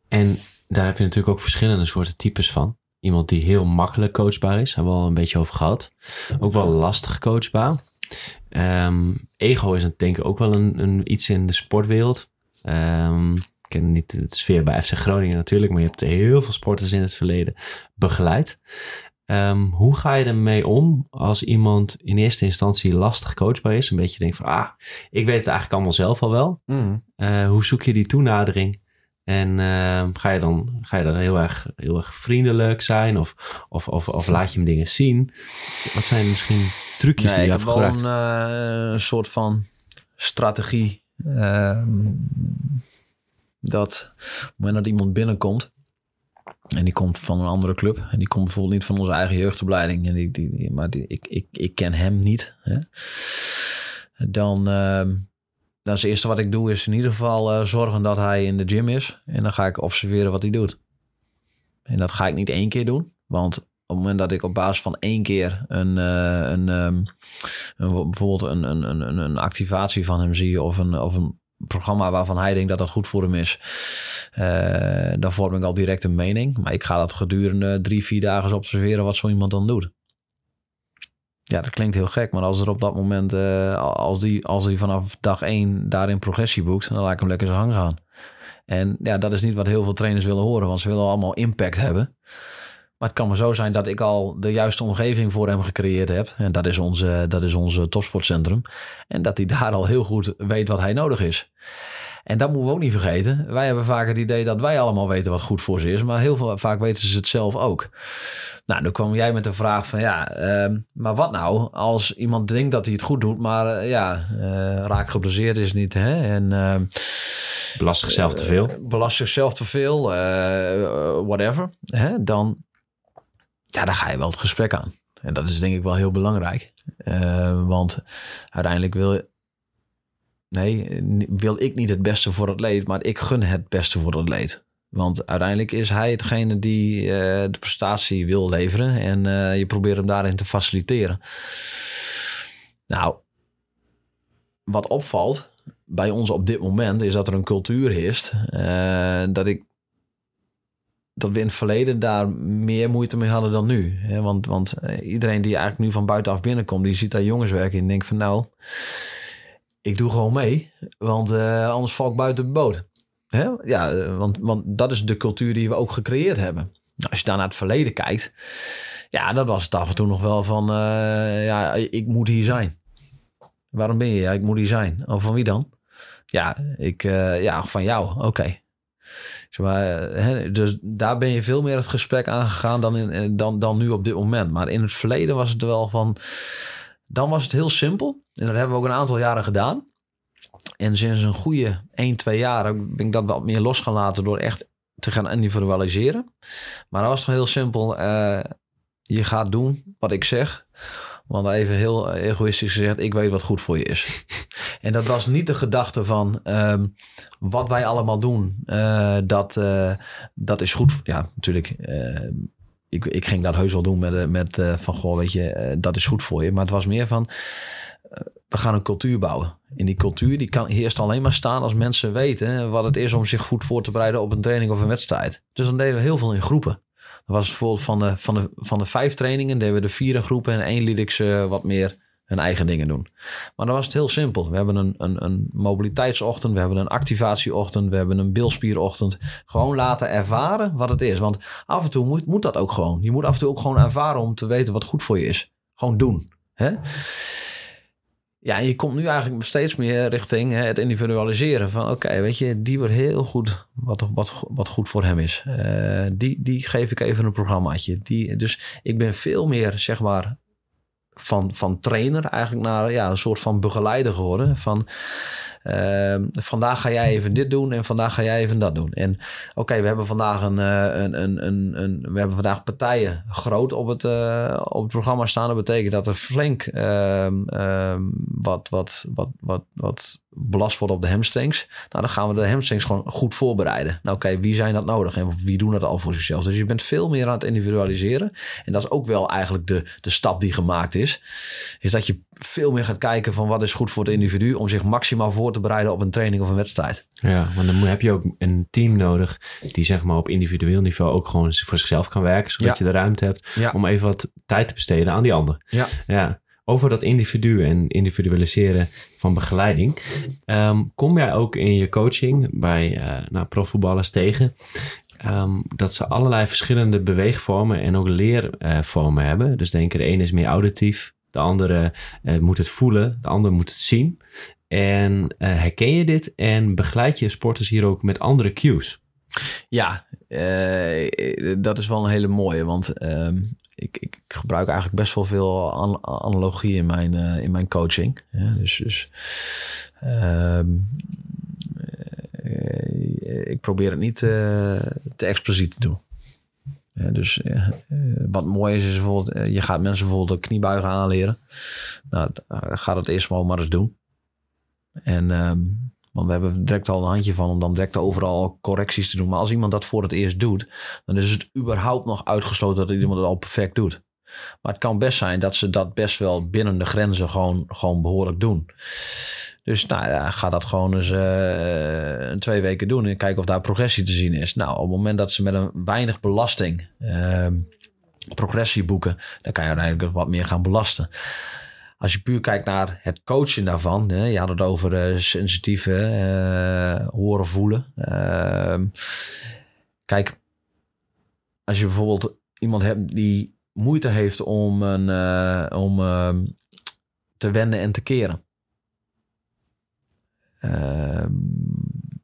A: En daar heb je natuurlijk ook verschillende soorten types van. Iemand die heel makkelijk coachbaar is, hebben we al een beetje over gehad. Ook wel lastig coachbaar. Um, ego is denk ik ook wel een, een iets in de sportwereld. Um, ik ken niet de sfeer bij FC Groningen natuurlijk, maar je hebt heel veel sporters in het verleden begeleid. Um, hoe ga je ermee om als iemand in eerste instantie lastig coachbaar is? Een beetje denkt van, ah, ik weet het eigenlijk allemaal zelf al wel. Mm. Uh, hoe zoek je die toenadering en uh, ga, je dan, ga je dan heel erg, heel erg vriendelijk zijn? Of, of, of, of laat je hem dingen zien? Wat zijn misschien trucjes nee, die je hebt gebruikt?
B: Ik heb wel een uh, soort van strategie. Uh, dat op het moment dat iemand binnenkomt... En die komt van een andere club. En die komt bijvoorbeeld niet van onze eigen jeugdopleiding. En die, die, maar die, ik, ik, ik ken hem niet. Hè? Dan ehm, dan is het eerste wat ik doe is in ieder geval uh, zorgen dat hij in de gym is. En dan ga ik observeren wat hij doet. En dat ga ik niet één keer doen. Want op het moment dat ik op basis van één keer een, een, um, een, bijvoorbeeld een, een, een, een activatie van hem zie of een, of een programma waarvan hij denkt dat dat goed voor hem is, uh, dan vorm ik al direct een mening. Maar ik ga dat gedurende drie, vier dagen observeren wat zo iemand dan doet. Ja, dat klinkt heel gek, maar als er op dat moment, uh, als, die, als die vanaf dag één daarin progressie boekt, dan laat ik hem lekker zijn hang gaan. En ja, dat is niet wat heel veel trainers willen horen, want ze willen allemaal impact hebben. Maar het kan maar zo zijn dat ik al de juiste omgeving voor hem gecreëerd heb. En dat is onze, dat is onze topsportcentrum. En dat hij daar al heel goed weet wat hij nodig is. En dat moeten we ook niet vergeten. Wij hebben vaak het idee dat wij allemaal weten wat goed voor ze is. Maar heel veel, vaak weten ze het zelf ook. Nou, dan kwam jij met de vraag van ja, ehm, maar wat nou als iemand denkt dat hij het goed doet, maar uh, ja, uh, raak geblesseerd is niet. Hè? En, uh,
A: belast zichzelf te veel.
B: belast zichzelf te veel, whatever. Hè? Dan, ja, dan ga je wel het gesprek aan. En dat is denk ik wel heel belangrijk. want uiteindelijk wil, nee, wil ik niet het beste voor het leed, maar ik gun het beste voor het leed. Want uiteindelijk is hij hetgene die uh, de prestatie wil leveren. En uh, je probeert hem daarin te faciliteren. Nou, wat opvalt bij ons op dit moment is dat er een cultuur heerst. Uh, dat ik. Dat we in het verleden daar meer moeite mee hadden dan nu. Want, want iedereen die eigenlijk nu van buitenaf binnenkomt, die ziet daar jongens werken en denkt van nou, ik doe gewoon mee. Want anders val ik buiten de boot. Hè? Ja, eh, want, want dat is de cultuur die we ook gecreëerd hebben. Nou, als je daar naar het verleden kijkt, ja, dat was het af en toe nog wel van, uh, ja, ik moet hier zijn. Waarom ben je? Ja, ik moet hier zijn. Oh, van wie dan? Ja, ik, ja, van jou. Oké. Okay. dus daar ben je veel meer het gesprek aangegaan dan, in, dan, dan nu op dit moment. Maar in het verleden was het wel van. Dan was het heel simpel. En dat hebben we ook een aantal jaren gedaan. En sinds een goede 1, 2 jaar ben ik dat wat meer losgelaten door echt te gaan individualiseren. Maar dat was toch heel simpel. Uh, je gaat doen wat ik zeg. Want even heel egoïstisch gezegd, ik weet wat goed voor je is. en dat was niet de gedachte van uh, wat wij allemaal doen, uh, dat, uh, dat is goed. Ja, natuurlijk. Ik, ik ging dat heus wel doen met, met van, goh, weet je, dat is goed voor je. Maar het was meer van, we gaan een cultuur bouwen. En die cultuur die kan eerst alleen maar staan als mensen weten wat het is om zich goed voor te bereiden op een training of een wedstrijd. Dus dan deden we heel veel in groepen. Dan was bijvoorbeeld van de, van de, van de vijf trainingen, deden we de vier in groepen en één liet ik ze wat meer eigen dingen doen. Maar dan was het heel simpel. We hebben een, een, een mobiliteitsochtend, we hebben een activatieochtend, we hebben een bilspierochtend. Gewoon laten ervaren wat het is. Want af en toe moet, moet dat ook gewoon. Je moet af en toe ook gewoon ervaren om te weten wat goed voor je is. Gewoon doen. Hè? Ja, je komt nu eigenlijk steeds meer richting hè, het individualiseren. Van oké, weet je, die wordt heel goed wat, wat, wat goed voor hem is. Uh, die, die geef ik even een programmaatje. Die, dus ik ben veel meer, zeg maar, van, van trainer eigenlijk naar ja, een soort van begeleider geworden. Van uh, vandaag ga jij even dit doen en vandaag ga jij even dat doen. En oké, we hebben vandaag een, een, een, een, een, we hebben vandaag partijen groot op het, uh, op het programma staan. Dat betekent dat er flink uh, wat, wat, wat, wat, wat belast wordt op de hamstrings. Nou, dan gaan we de hamstrings gewoon goed voorbereiden. Nou, oké, wie zijn dat nodig en wie doen dat al voor zichzelf? Dus je bent veel meer aan het individualiseren. En dat is ook wel eigenlijk de, de stap die gemaakt is. Is dat je veel meer gaat kijken van wat is goed voor het individu om zich maximaal voor te bereiden op een training of een wedstrijd.
A: Ja, want dan heb je ook een team nodig die zeg maar op individueel niveau ook gewoon voor zichzelf kan werken, zodat je de ruimte hebt ja. om even wat tijd te besteden aan die ander.
B: Ja.
A: ja. Over dat individu en individualiseren van begeleiding. Um, kom jij ook in je coaching bij uh, nou, profvoetballers tegen Um, dat ze allerlei verschillende beweegvormen en ook leervormen uh, hebben. Dus denk de ene is meer auditief, de andere uh, moet het voelen, de andere moet het zien. En uh, herken je dit en begeleid je sporters hier ook met andere cues?
B: Ja, uh, dat is wel een hele mooie. Want ehm, ik, ik, gebruik eigenlijk best wel veel an analogie in mijn, in mijn coaching. Dus dus ehm, ik probeer het niet te explosief te doen. Dus wat mooi is, is bijvoorbeeld, je gaat mensen bijvoorbeeld kniebuigen aanleren. Nou, ga dat eerst maar maar eens doen. En, um, want we hebben direct al een handje van om dan direct overal correcties te doen. Maar als iemand dat voor het eerst doet, dan is het überhaupt nog uitgesloten dat iemand het al perfect doet. Maar het kan best zijn dat ze dat best wel binnen de grenzen gewoon, gewoon behoorlijk doen. Dus nou ja, ga dat gewoon eens uh, twee weken doen en kijken of daar progressie te zien is. Nou, op het moment dat ze met een weinig belasting uh, progressie boeken, dan kan je uiteindelijk wat meer gaan belasten. Als je puur kijkt naar het coachen daarvan, hè, je had het over uh, sensitieve, uh, horen, voelen. Ehm, kijk, als je bijvoorbeeld iemand hebt die moeite heeft om, een, om ehm, te wenden en te keren Ehm,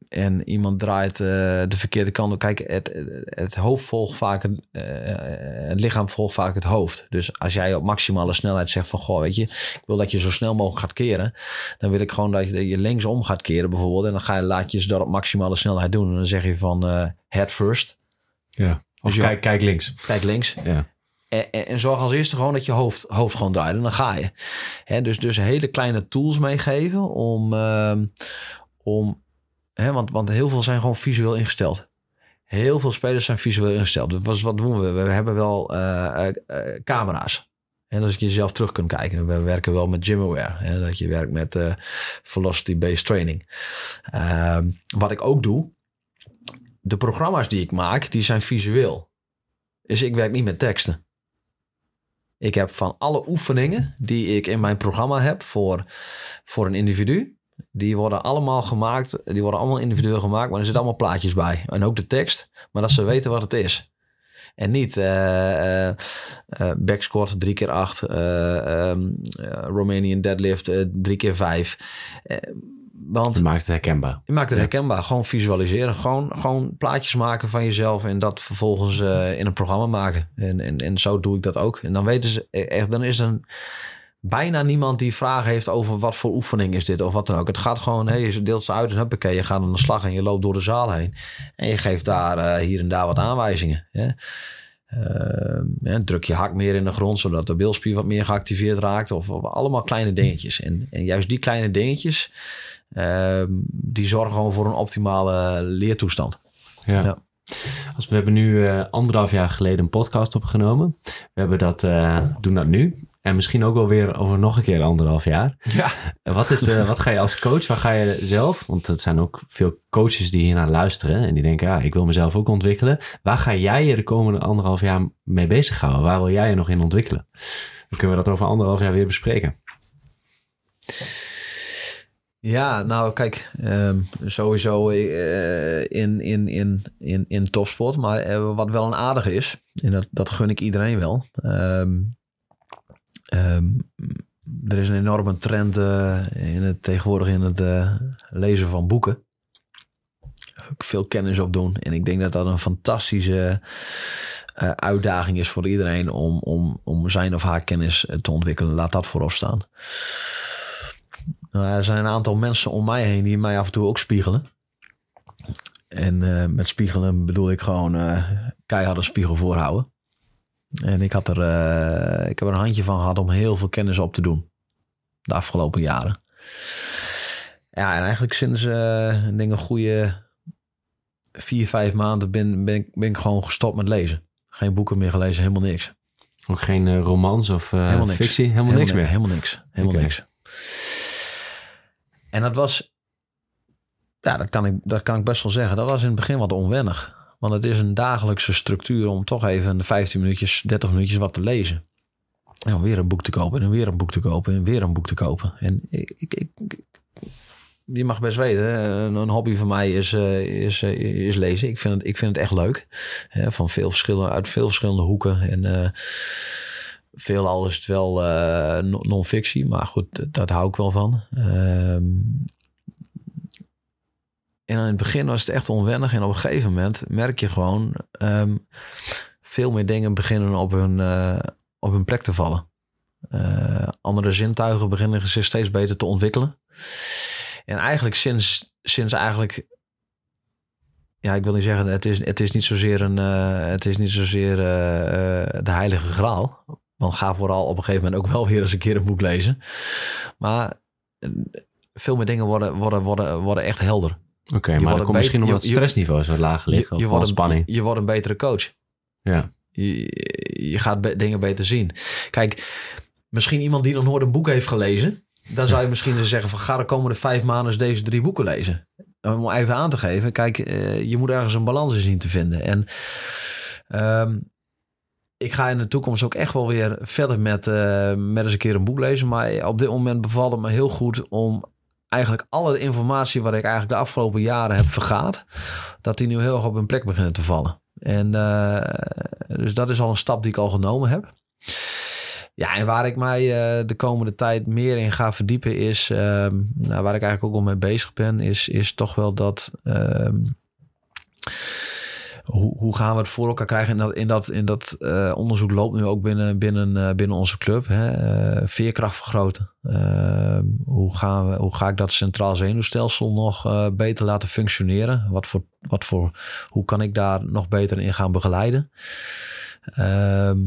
B: en iemand draait uh, de verkeerde kant op. Kijk, het, het hoofd volgt vaak het, uh, het lichaam volgt vaak het hoofd. Dus als jij op maximale snelheid zegt van goh, weet je, ik wil dat je zo snel mogelijk gaat keren, dan wil ik gewoon dat je, je linksom gaat keren bijvoorbeeld. En dan ga je, laat je ze dat op maximale snelheid doen. En dan zeg je van uh, head first.
A: Ja. Of dus kijk, kijk links.
B: Kijk links.
A: Ja.
B: En, en, zorg als eerste gewoon dat je hoofd, hoofd gewoon draait. En dan ga je. He, dus, dus hele kleine tools meegeven om. Uh, om want, want heel veel zijn gewoon visueel ingesteld. Heel veel spelers zijn visueel ingesteld. Dus wat doen we? We hebben wel uh, uh, camera's. En als je jezelf terug kunt kijken. We werken wel met Gymaware. Hè, dat je werkt met velocity-based training. Ehm, wat ik ook doe. De programma's die ik maak, die zijn visueel. Dus ik werk niet met teksten. Ik heb van alle oefeningen die ik in mijn programma heb voor, voor een individu, die worden allemaal gemaakt, die worden allemaal individueel gemaakt, maar er zitten allemaal plaatjes bij. En ook de tekst, maar dat ze weten wat het is. En niet uh, uh, back squat 3 keer 8, um, Romanian deadlift 3 keer 5.
A: Want je maakt het herkenbaar.
B: Je maakt het herkenbaar. Gewoon visualiseren. Gewoon, gewoon plaatjes maken van jezelf en dat vervolgens uh, in een programma maken. En, en, en zo doe ik dat ook. En dan weten ze echt, dan is er bijna niemand die vragen heeft over wat voor oefening is dit of wat dan ook. Het gaat gewoon, hey, je deelt ze uit en huppakee, je gaat aan de slag en je loopt door de zaal heen. En je geeft daar uh, hier en daar wat aanwijzingen. Hè? Uh, druk je hak meer in de grond, zodat de bilspier wat meer geactiveerd raakt. Of, of allemaal kleine dingetjes. En, en juist die kleine dingetjes, uh, die zorgen gewoon voor een optimale leertoestand.
A: Ja. ja. Als we hebben nu uh, anderhalf jaar geleden een podcast opgenomen. We hebben dat, uh, doen dat nu. En misschien ook wel weer over nog een keer anderhalf jaar.
B: Ja.
A: Wat, is de, wat ga je als coach, waar ga je zelf, want het zijn ook veel coaches die hier naar luisteren en die denken, ja, ik wil mezelf ook ontwikkelen. Waar ga jij je de komende anderhalf jaar mee bezighouden? Waar wil jij je nog in ontwikkelen? Dan kunnen we dat over anderhalf jaar weer bespreken.
B: Ja, nou kijk, um, sowieso uh, in, in, in, in, in topsport. Maar uh, wat wel een aardige is, en dat, dat gun ik iedereen wel. Um, um, er is een enorme trend uh, in het, tegenwoordig in het lezen van boeken. Veel kennis opdoen. En ik denk dat dat een fantastische uitdaging is voor iedereen om, om, om zijn of haar kennis te ontwikkelen. Laat dat voorop staan. Nou, er zijn een aantal mensen om mij heen die mij af en toe ook spiegelen. En met spiegelen bedoel ik gewoon keihard een spiegel voorhouden. En ik, had er, uh, ik heb er een handje van gehad om heel veel kennis op te doen. De afgelopen jaren. Ja, en eigenlijk sinds denk een goede vier, vijf maanden ben, ben, ik, ben ik gewoon gestopt met lezen. Geen boeken meer gelezen, helemaal niks.
A: Ook geen romans of
B: helemaal
A: fictie? Helemaal,
B: helemaal
A: niks meer?
B: Helemaal niks. Helemaal okay. niks. En dat was, ja, dat kan, ik, dat kan ik best wel zeggen. Dat was in het begin wat onwennig. Want het is een dagelijkse structuur om toch even 15 minuutjes, 30 minuutjes wat te lezen. En dan weer een boek te kopen en weer een boek te kopen en weer een boek te kopen. En ik, ik, ik je mag best weten, een hobby van mij is, is, is lezen. Ik vind het, ik vind het echt leuk. Van veel verschillende, uit veel verschillende hoeken. En uh, veelal is het wel uh, non-fictie, maar goed, dat hou ik wel van. Um, en in het begin was het echt onwennig. En op een gegeven moment merk je gewoon... Um, veel meer dingen beginnen op hun, uh, op hun plek te vallen. Uh, andere zintuigen beginnen zich steeds beter te ontwikkelen. En eigenlijk sinds, sinds eigenlijk... Ja, ik wil niet zeggen, het is, het is niet zozeer, een, uh, het is niet zozeer de heilige graal. Want ga vooral op een gegeven moment ook wel weer eens een keer een boek lezen. Maar veel meer dingen worden, worden, worden, worden echt helder.
A: Oké, okay, maar komt misschien omdat het stressniveau zo laag ligt.
B: Je, je, wordt een, spanning. Je, je, wordt een betere coach.
A: Ja.
B: Je, je gaat be dingen beter zien. Kijk, misschien iemand die nog nooit een boek heeft gelezen. Dan zou je misschien zeggen van ga de komende vijf maanden deze drie boeken lezen. Om even aan te geven. Kijk, uh, je moet ergens een balans in zien te vinden. En um, ik ga in de toekomst ook echt wel weer verder met, uh, met eens een keer een boek lezen. Maar op dit moment bevalt het me heel goed om eigenlijk alle informatie wat ik eigenlijk de afgelopen jaren heb vergaat, dat die nu heel erg op hun plek beginnen te vallen. En uh, dus dat is al een stap die ik al genomen heb. Ja, en waar ik mij uh, de komende tijd meer in ga verdiepen is, uh, nou, waar ik eigenlijk ook al mee bezig ben, is, is toch wel dat ehm, hoe, hoe gaan we het voor elkaar krijgen? In dat, in dat, in dat uh, onderzoek loopt nu ook binnen, binnen, uh, binnen onze club. Hè? Uh, veerkracht vergroten. Ehm, hoe, gaan we, hoe ga ik dat centraal zenuwstelsel nog beter laten functioneren? Wat voor, wat voor, hoe kan ik daar nog beter in gaan begeleiden? Ehm,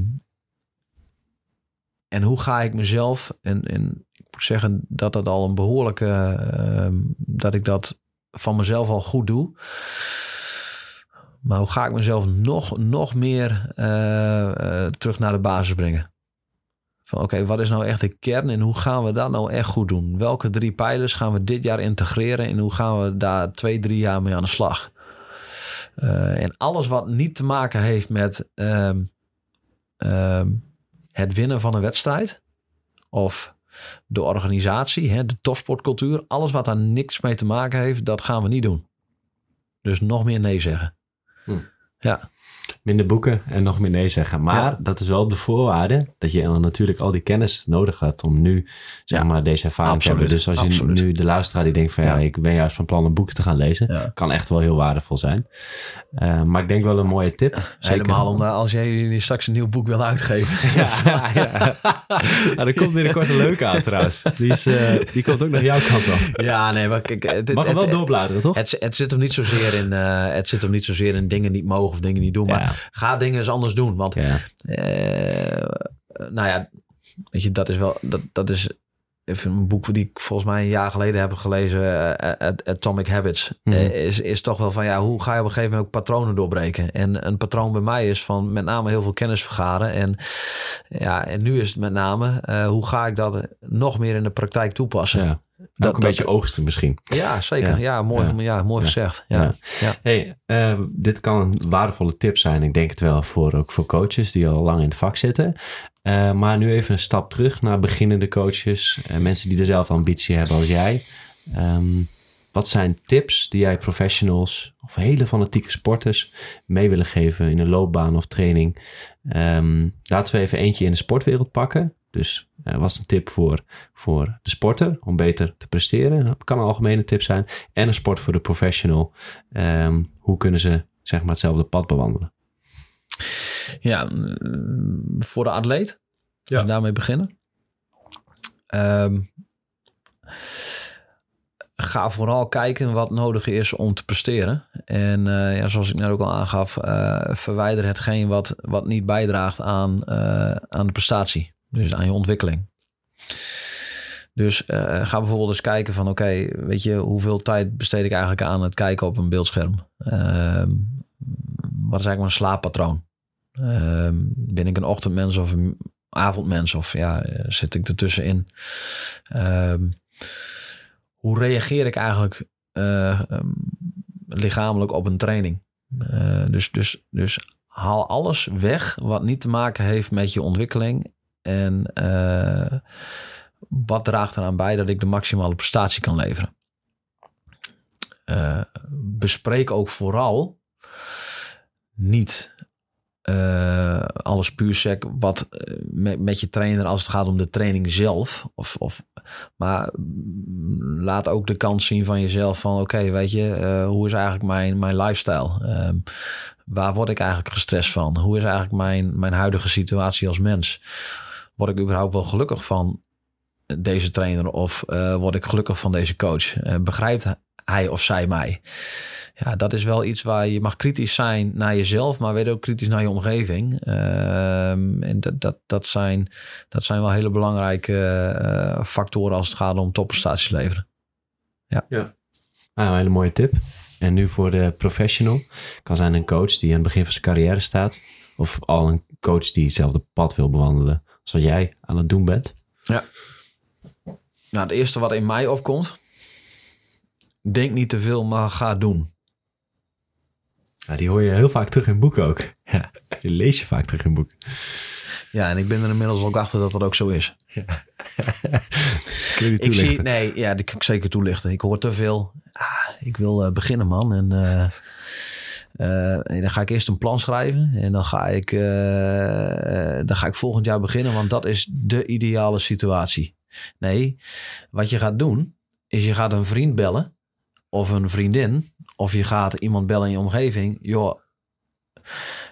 B: en hoe ga ik mezelf, en, en ik moet zeggen dat dat al een behoorlijke, ehm, dat ik dat van mezelf al goed doe. Maar hoe ga ik mezelf nog, nog meer uh, uh, terug naar de basis brengen? Van oké, wat is nou echt de kern en hoe gaan we dat nou echt goed doen? Welke drie pijlers gaan we dit jaar integreren en hoe gaan we daar twee, drie jaar mee aan de slag? Uh, en alles wat niet te maken heeft met um, um, het winnen van een wedstrijd of de organisatie, hè, de topsportcultuur, alles wat daar niks mee te maken heeft, dat gaan we niet doen. Dus nog meer nee zeggen.
A: Hm.
B: Ja.
A: Minder boeken en nog meer nee zeggen. Maar ja. dat is wel op de voorwaarde dat je natuurlijk al die kennis nodig hebt om nu zeg ja. maar deze ervaring Absoluut. te hebben. Dus als je Absoluut. nu de luisteraar die denkt van ja, ik ben juist van plan om boeken te gaan lezen, kan echt wel heel waardevol zijn. Uh, maar ik denk wel een mooie tip.
B: Zeker. Helemaal om, als jij straks een nieuw boek wil uitgeven.
A: ja, ja. nou, er komt binnenkort een leuke aan trouwens. Die, is, uh, die komt ook naar jouw kant op.
B: Ja, nee, maar kijk. Het,
A: Mag het, wel doorbladeren, toch?
B: Het, het, zit hem niet zozeer in, uh, het zit hem niet zozeer in dingen niet mogen of dingen niet doen. Maar ga dingen eens anders doen. Want, uh, nou ja, weet je, dat is wel, dat, dat is even een boek die ik volgens mij een jaar geleden heb gelezen, uh, Atomic Habits, mm -hmm. is, is toch wel van ja, hoe ga je op een gegeven moment ook patronen doorbreken? En een patroon bij mij is van met name heel veel kennis vergaren. En, ja, en nu is het met name, uh, hoe ga ik dat nog meer in de praktijk toepassen?
A: Ja. Dat, ook een beetje oogsten misschien.
B: Ja, zeker. Ja, ja mooi, ja. ja mooi gezegd. Ja.
A: Hey, uh, dit kan een waardevolle tip zijn. Ik denk het wel voor, ook voor coaches die al lang in het vak zitten. Uh, maar nu even een stap terug naar beginnende coaches. Uh, mensen die dezelfde ambitie hebben als jij. Um, wat zijn tips die jij professionals of hele fanatieke sporters mee willen geven in een loopbaan of training? Um, laten we even eentje in de sportwereld pakken. Dus uh, wat is een tip voor, voor de sporter om beter te presteren? Dat kan een algemene tip zijn. En een sport voor de professional. Um, hoe kunnen ze zeg maar hetzelfde pad bewandelen?
B: Ja, voor de atleet. Ja. Als we daarmee beginnen. Um, ga vooral kijken wat nodig is om te presteren. En uh, ja, zoals ik net ook al aangaf, uh, verwijder hetgeen wat, wat niet bijdraagt aan, uh, aan de prestatie. Dus aan je ontwikkeling. Dus ga bijvoorbeeld eens kijken van oké, weet je, hoeveel tijd besteed ik eigenlijk aan het kijken op een beeldscherm? Ehm, wat is eigenlijk mijn slaappatroon? Ehm, ben ik een ochtendmens of een avondmens? Of ja, zit ik ertussenin? Um, hoe reageer ik eigenlijk uh, um, lichamelijk op een training? Uh, dus, dus, dus haal alles weg wat niet te maken heeft met je ontwikkeling. En uh, wat draagt eraan bij dat ik de maximale prestatie kan leveren? bespreek ook vooral niet uh, alles puur sec wat met, je trainer als het gaat om de training zelf. Of, of, maar laat ook de kans zien van jezelf van oké, weet je, hoe is eigenlijk mijn, mijn lifestyle? Uh, waar word ik eigenlijk gestrest van? Hoe is eigenlijk mijn, mijn huidige situatie als mens? Word ik überhaupt wel gelukkig van deze trainer of word ik gelukkig van deze coach? begrijpt hij of zij mij? ja, dat is wel iets waar je mag kritisch zijn naar jezelf, maar weet ook kritisch naar je omgeving. Um, en dat, dat, dat, zijn, dat zijn wel hele belangrijke uh, factoren als het gaat om topprestaties leveren. Ja.
A: ja. Ah, een hele mooie tip. En nu voor de professional. Kan zijn een coach die aan het begin van zijn carrière staat. Of al een coach die hetzelfde pad wil bewandelen als wat jij aan het doen bent.
B: Ja. Nou, het eerste wat in mij opkomt. Denk niet te veel, maar ga doen.
A: Ja, die hoor je heel vaak terug in boeken ook. Ja, die lees je vaak terug in boeken.
B: Ja, en ik ben er inmiddels ook achter dat dat ook zo is. Ja.
A: Kun je ik zie,
B: nee, ja, die kan ik zeker toelichten. Ik hoor te veel. Ah, ik wil uh, beginnen, man. En, uh, uh, en dan ga ik eerst een plan schrijven. En dan ga, ik, dan ga ik volgend jaar beginnen, want dat is de ideale situatie. Nee, wat je gaat doen, is je gaat een vriend bellen of een vriendin, of je gaat iemand bellen in je omgeving. Joh,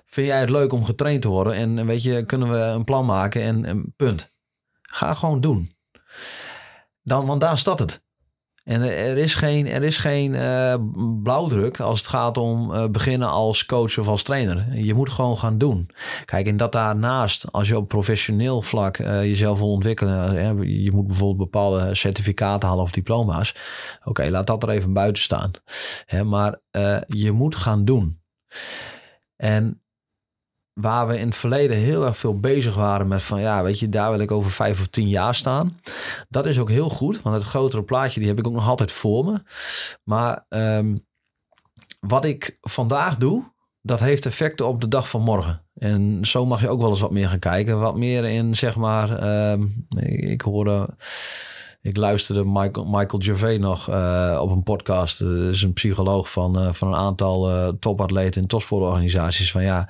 B: vind jij het leuk om getraind te worden? En weet je, kunnen we een plan maken en, en punt. Ga gewoon doen. Dan, want daar staat het. En er is geen, er is geen uh, blauwdruk als het gaat om uh, beginnen als coach of als trainer. Je moet gewoon gaan doen. Kijk, en dat daarnaast, als je op professioneel vlak uh, jezelf wil ontwikkelen, je moet bijvoorbeeld bepaalde certificaten halen of diploma's. Oké, laat dat er even buiten staan. Hè, maar je moet gaan doen. En waar we in het verleden heel erg veel bezig waren met van ja, weet je, daar wil ik over vijf of tien jaar staan. Dat is ook heel goed, want het grotere plaatje die heb ik ook nog altijd voor me. Maar um, wat ik vandaag doe, dat heeft effecten op de dag van morgen. En zo mag je ook wel eens wat meer gaan kijken. Wat meer in, zeg maar, um, ik hoorde ik luisterde Michael, Michael Gervais nog uh, op een podcast. Dat is een psycholoog van, uh, van een aantal uh, topatleten in topsportorganisaties. Van ja,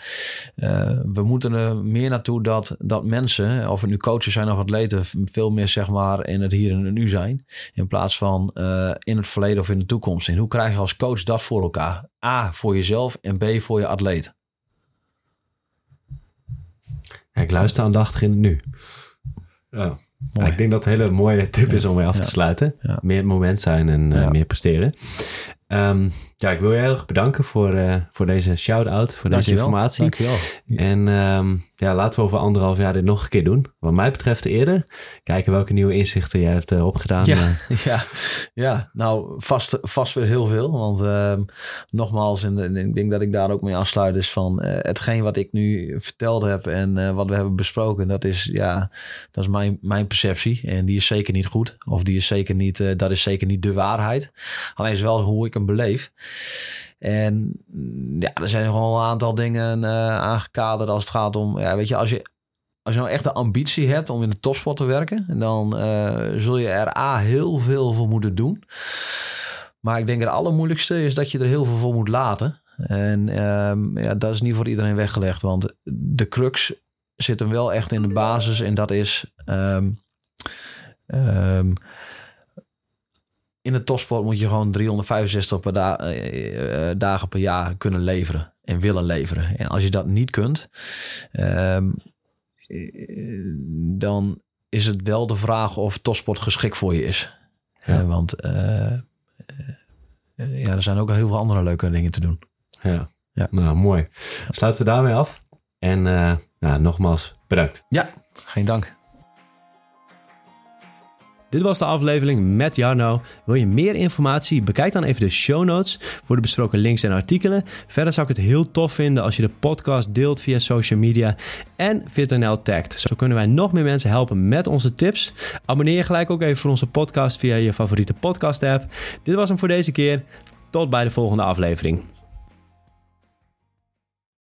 B: we moeten er meer naartoe dat, dat mensen, of het nu coaches zijn of atleten, veel meer zeg maar in het hier en het nu zijn. In plaats van in het verleden of in de toekomst. En hoe krijg je als coach dat voor elkaar? A, voor jezelf en B, voor je atleet.
A: Ja, ik luister aandachtig in het nu. Ja. Ik denk dat het een hele mooie tip is om mee af te sluiten. Meer het moment zijn en uh, meer presteren. Um, Ja, ik wil je heel erg bedanken voor, uh, voor deze shout-out, voor deze informatie.
B: Dankjewel.
A: En um, ja, laten we over anderhalf jaar dit nog een keer doen. Wat mij betreft eerder. Kijken welke nieuwe inzichten jij hebt uh, opgedaan.
B: Ja, uh. ja, ja, nou vast, vast weer heel veel. Want uh, nogmaals, en, en, ik denk dat ik daar ook mee afsluit, is van hetgeen wat ik nu verteld heb en wat we hebben besproken, dat is, ja, dat is mijn, mijn perceptie. En die is zeker niet goed. Of die is zeker niet, dat is zeker niet de waarheid. Alleen is wel hoe ik hem beleef. En mm, ja, er zijn gewoon een aantal dingen uh, aangekaderd als het gaat om, ja, weet je, als je, als je nou echt de ambitie hebt om in de topsport te werken, dan uh, zul je er A heel veel voor moeten doen. Maar ik denk het allermoeilijkste is dat je er heel veel voor moet laten. En um, ja, dat is niet voor iedereen weggelegd, want de crux zit hem wel echt in de basis en dat is um, um, in de topsport moet je gewoon 365 per da uh, dagen per jaar kunnen leveren en willen leveren. En als je dat niet kunt, um, dan is het wel de vraag of topsport geschikt voor je is. Ja. Want uh, ja, er zijn ook heel veel andere leuke dingen te doen.
A: Ja, ja. nou mooi. Sluiten we daarmee af. En nou, nogmaals bedankt.
B: Ja, geen dank.
A: Dit was de aflevering met Jarno. Wil je meer informatie? Bekijk dan even de show notes voor de besproken links en artikelen. Verder zou ik het heel tof vinden als je de podcast deelt via social media en FitNL tagt. Zo kunnen wij nog meer mensen helpen met onze tips. Abonneer je gelijk ook even voor onze podcast via je favoriete podcast app. Dit was hem voor deze keer. Tot bij de volgende aflevering.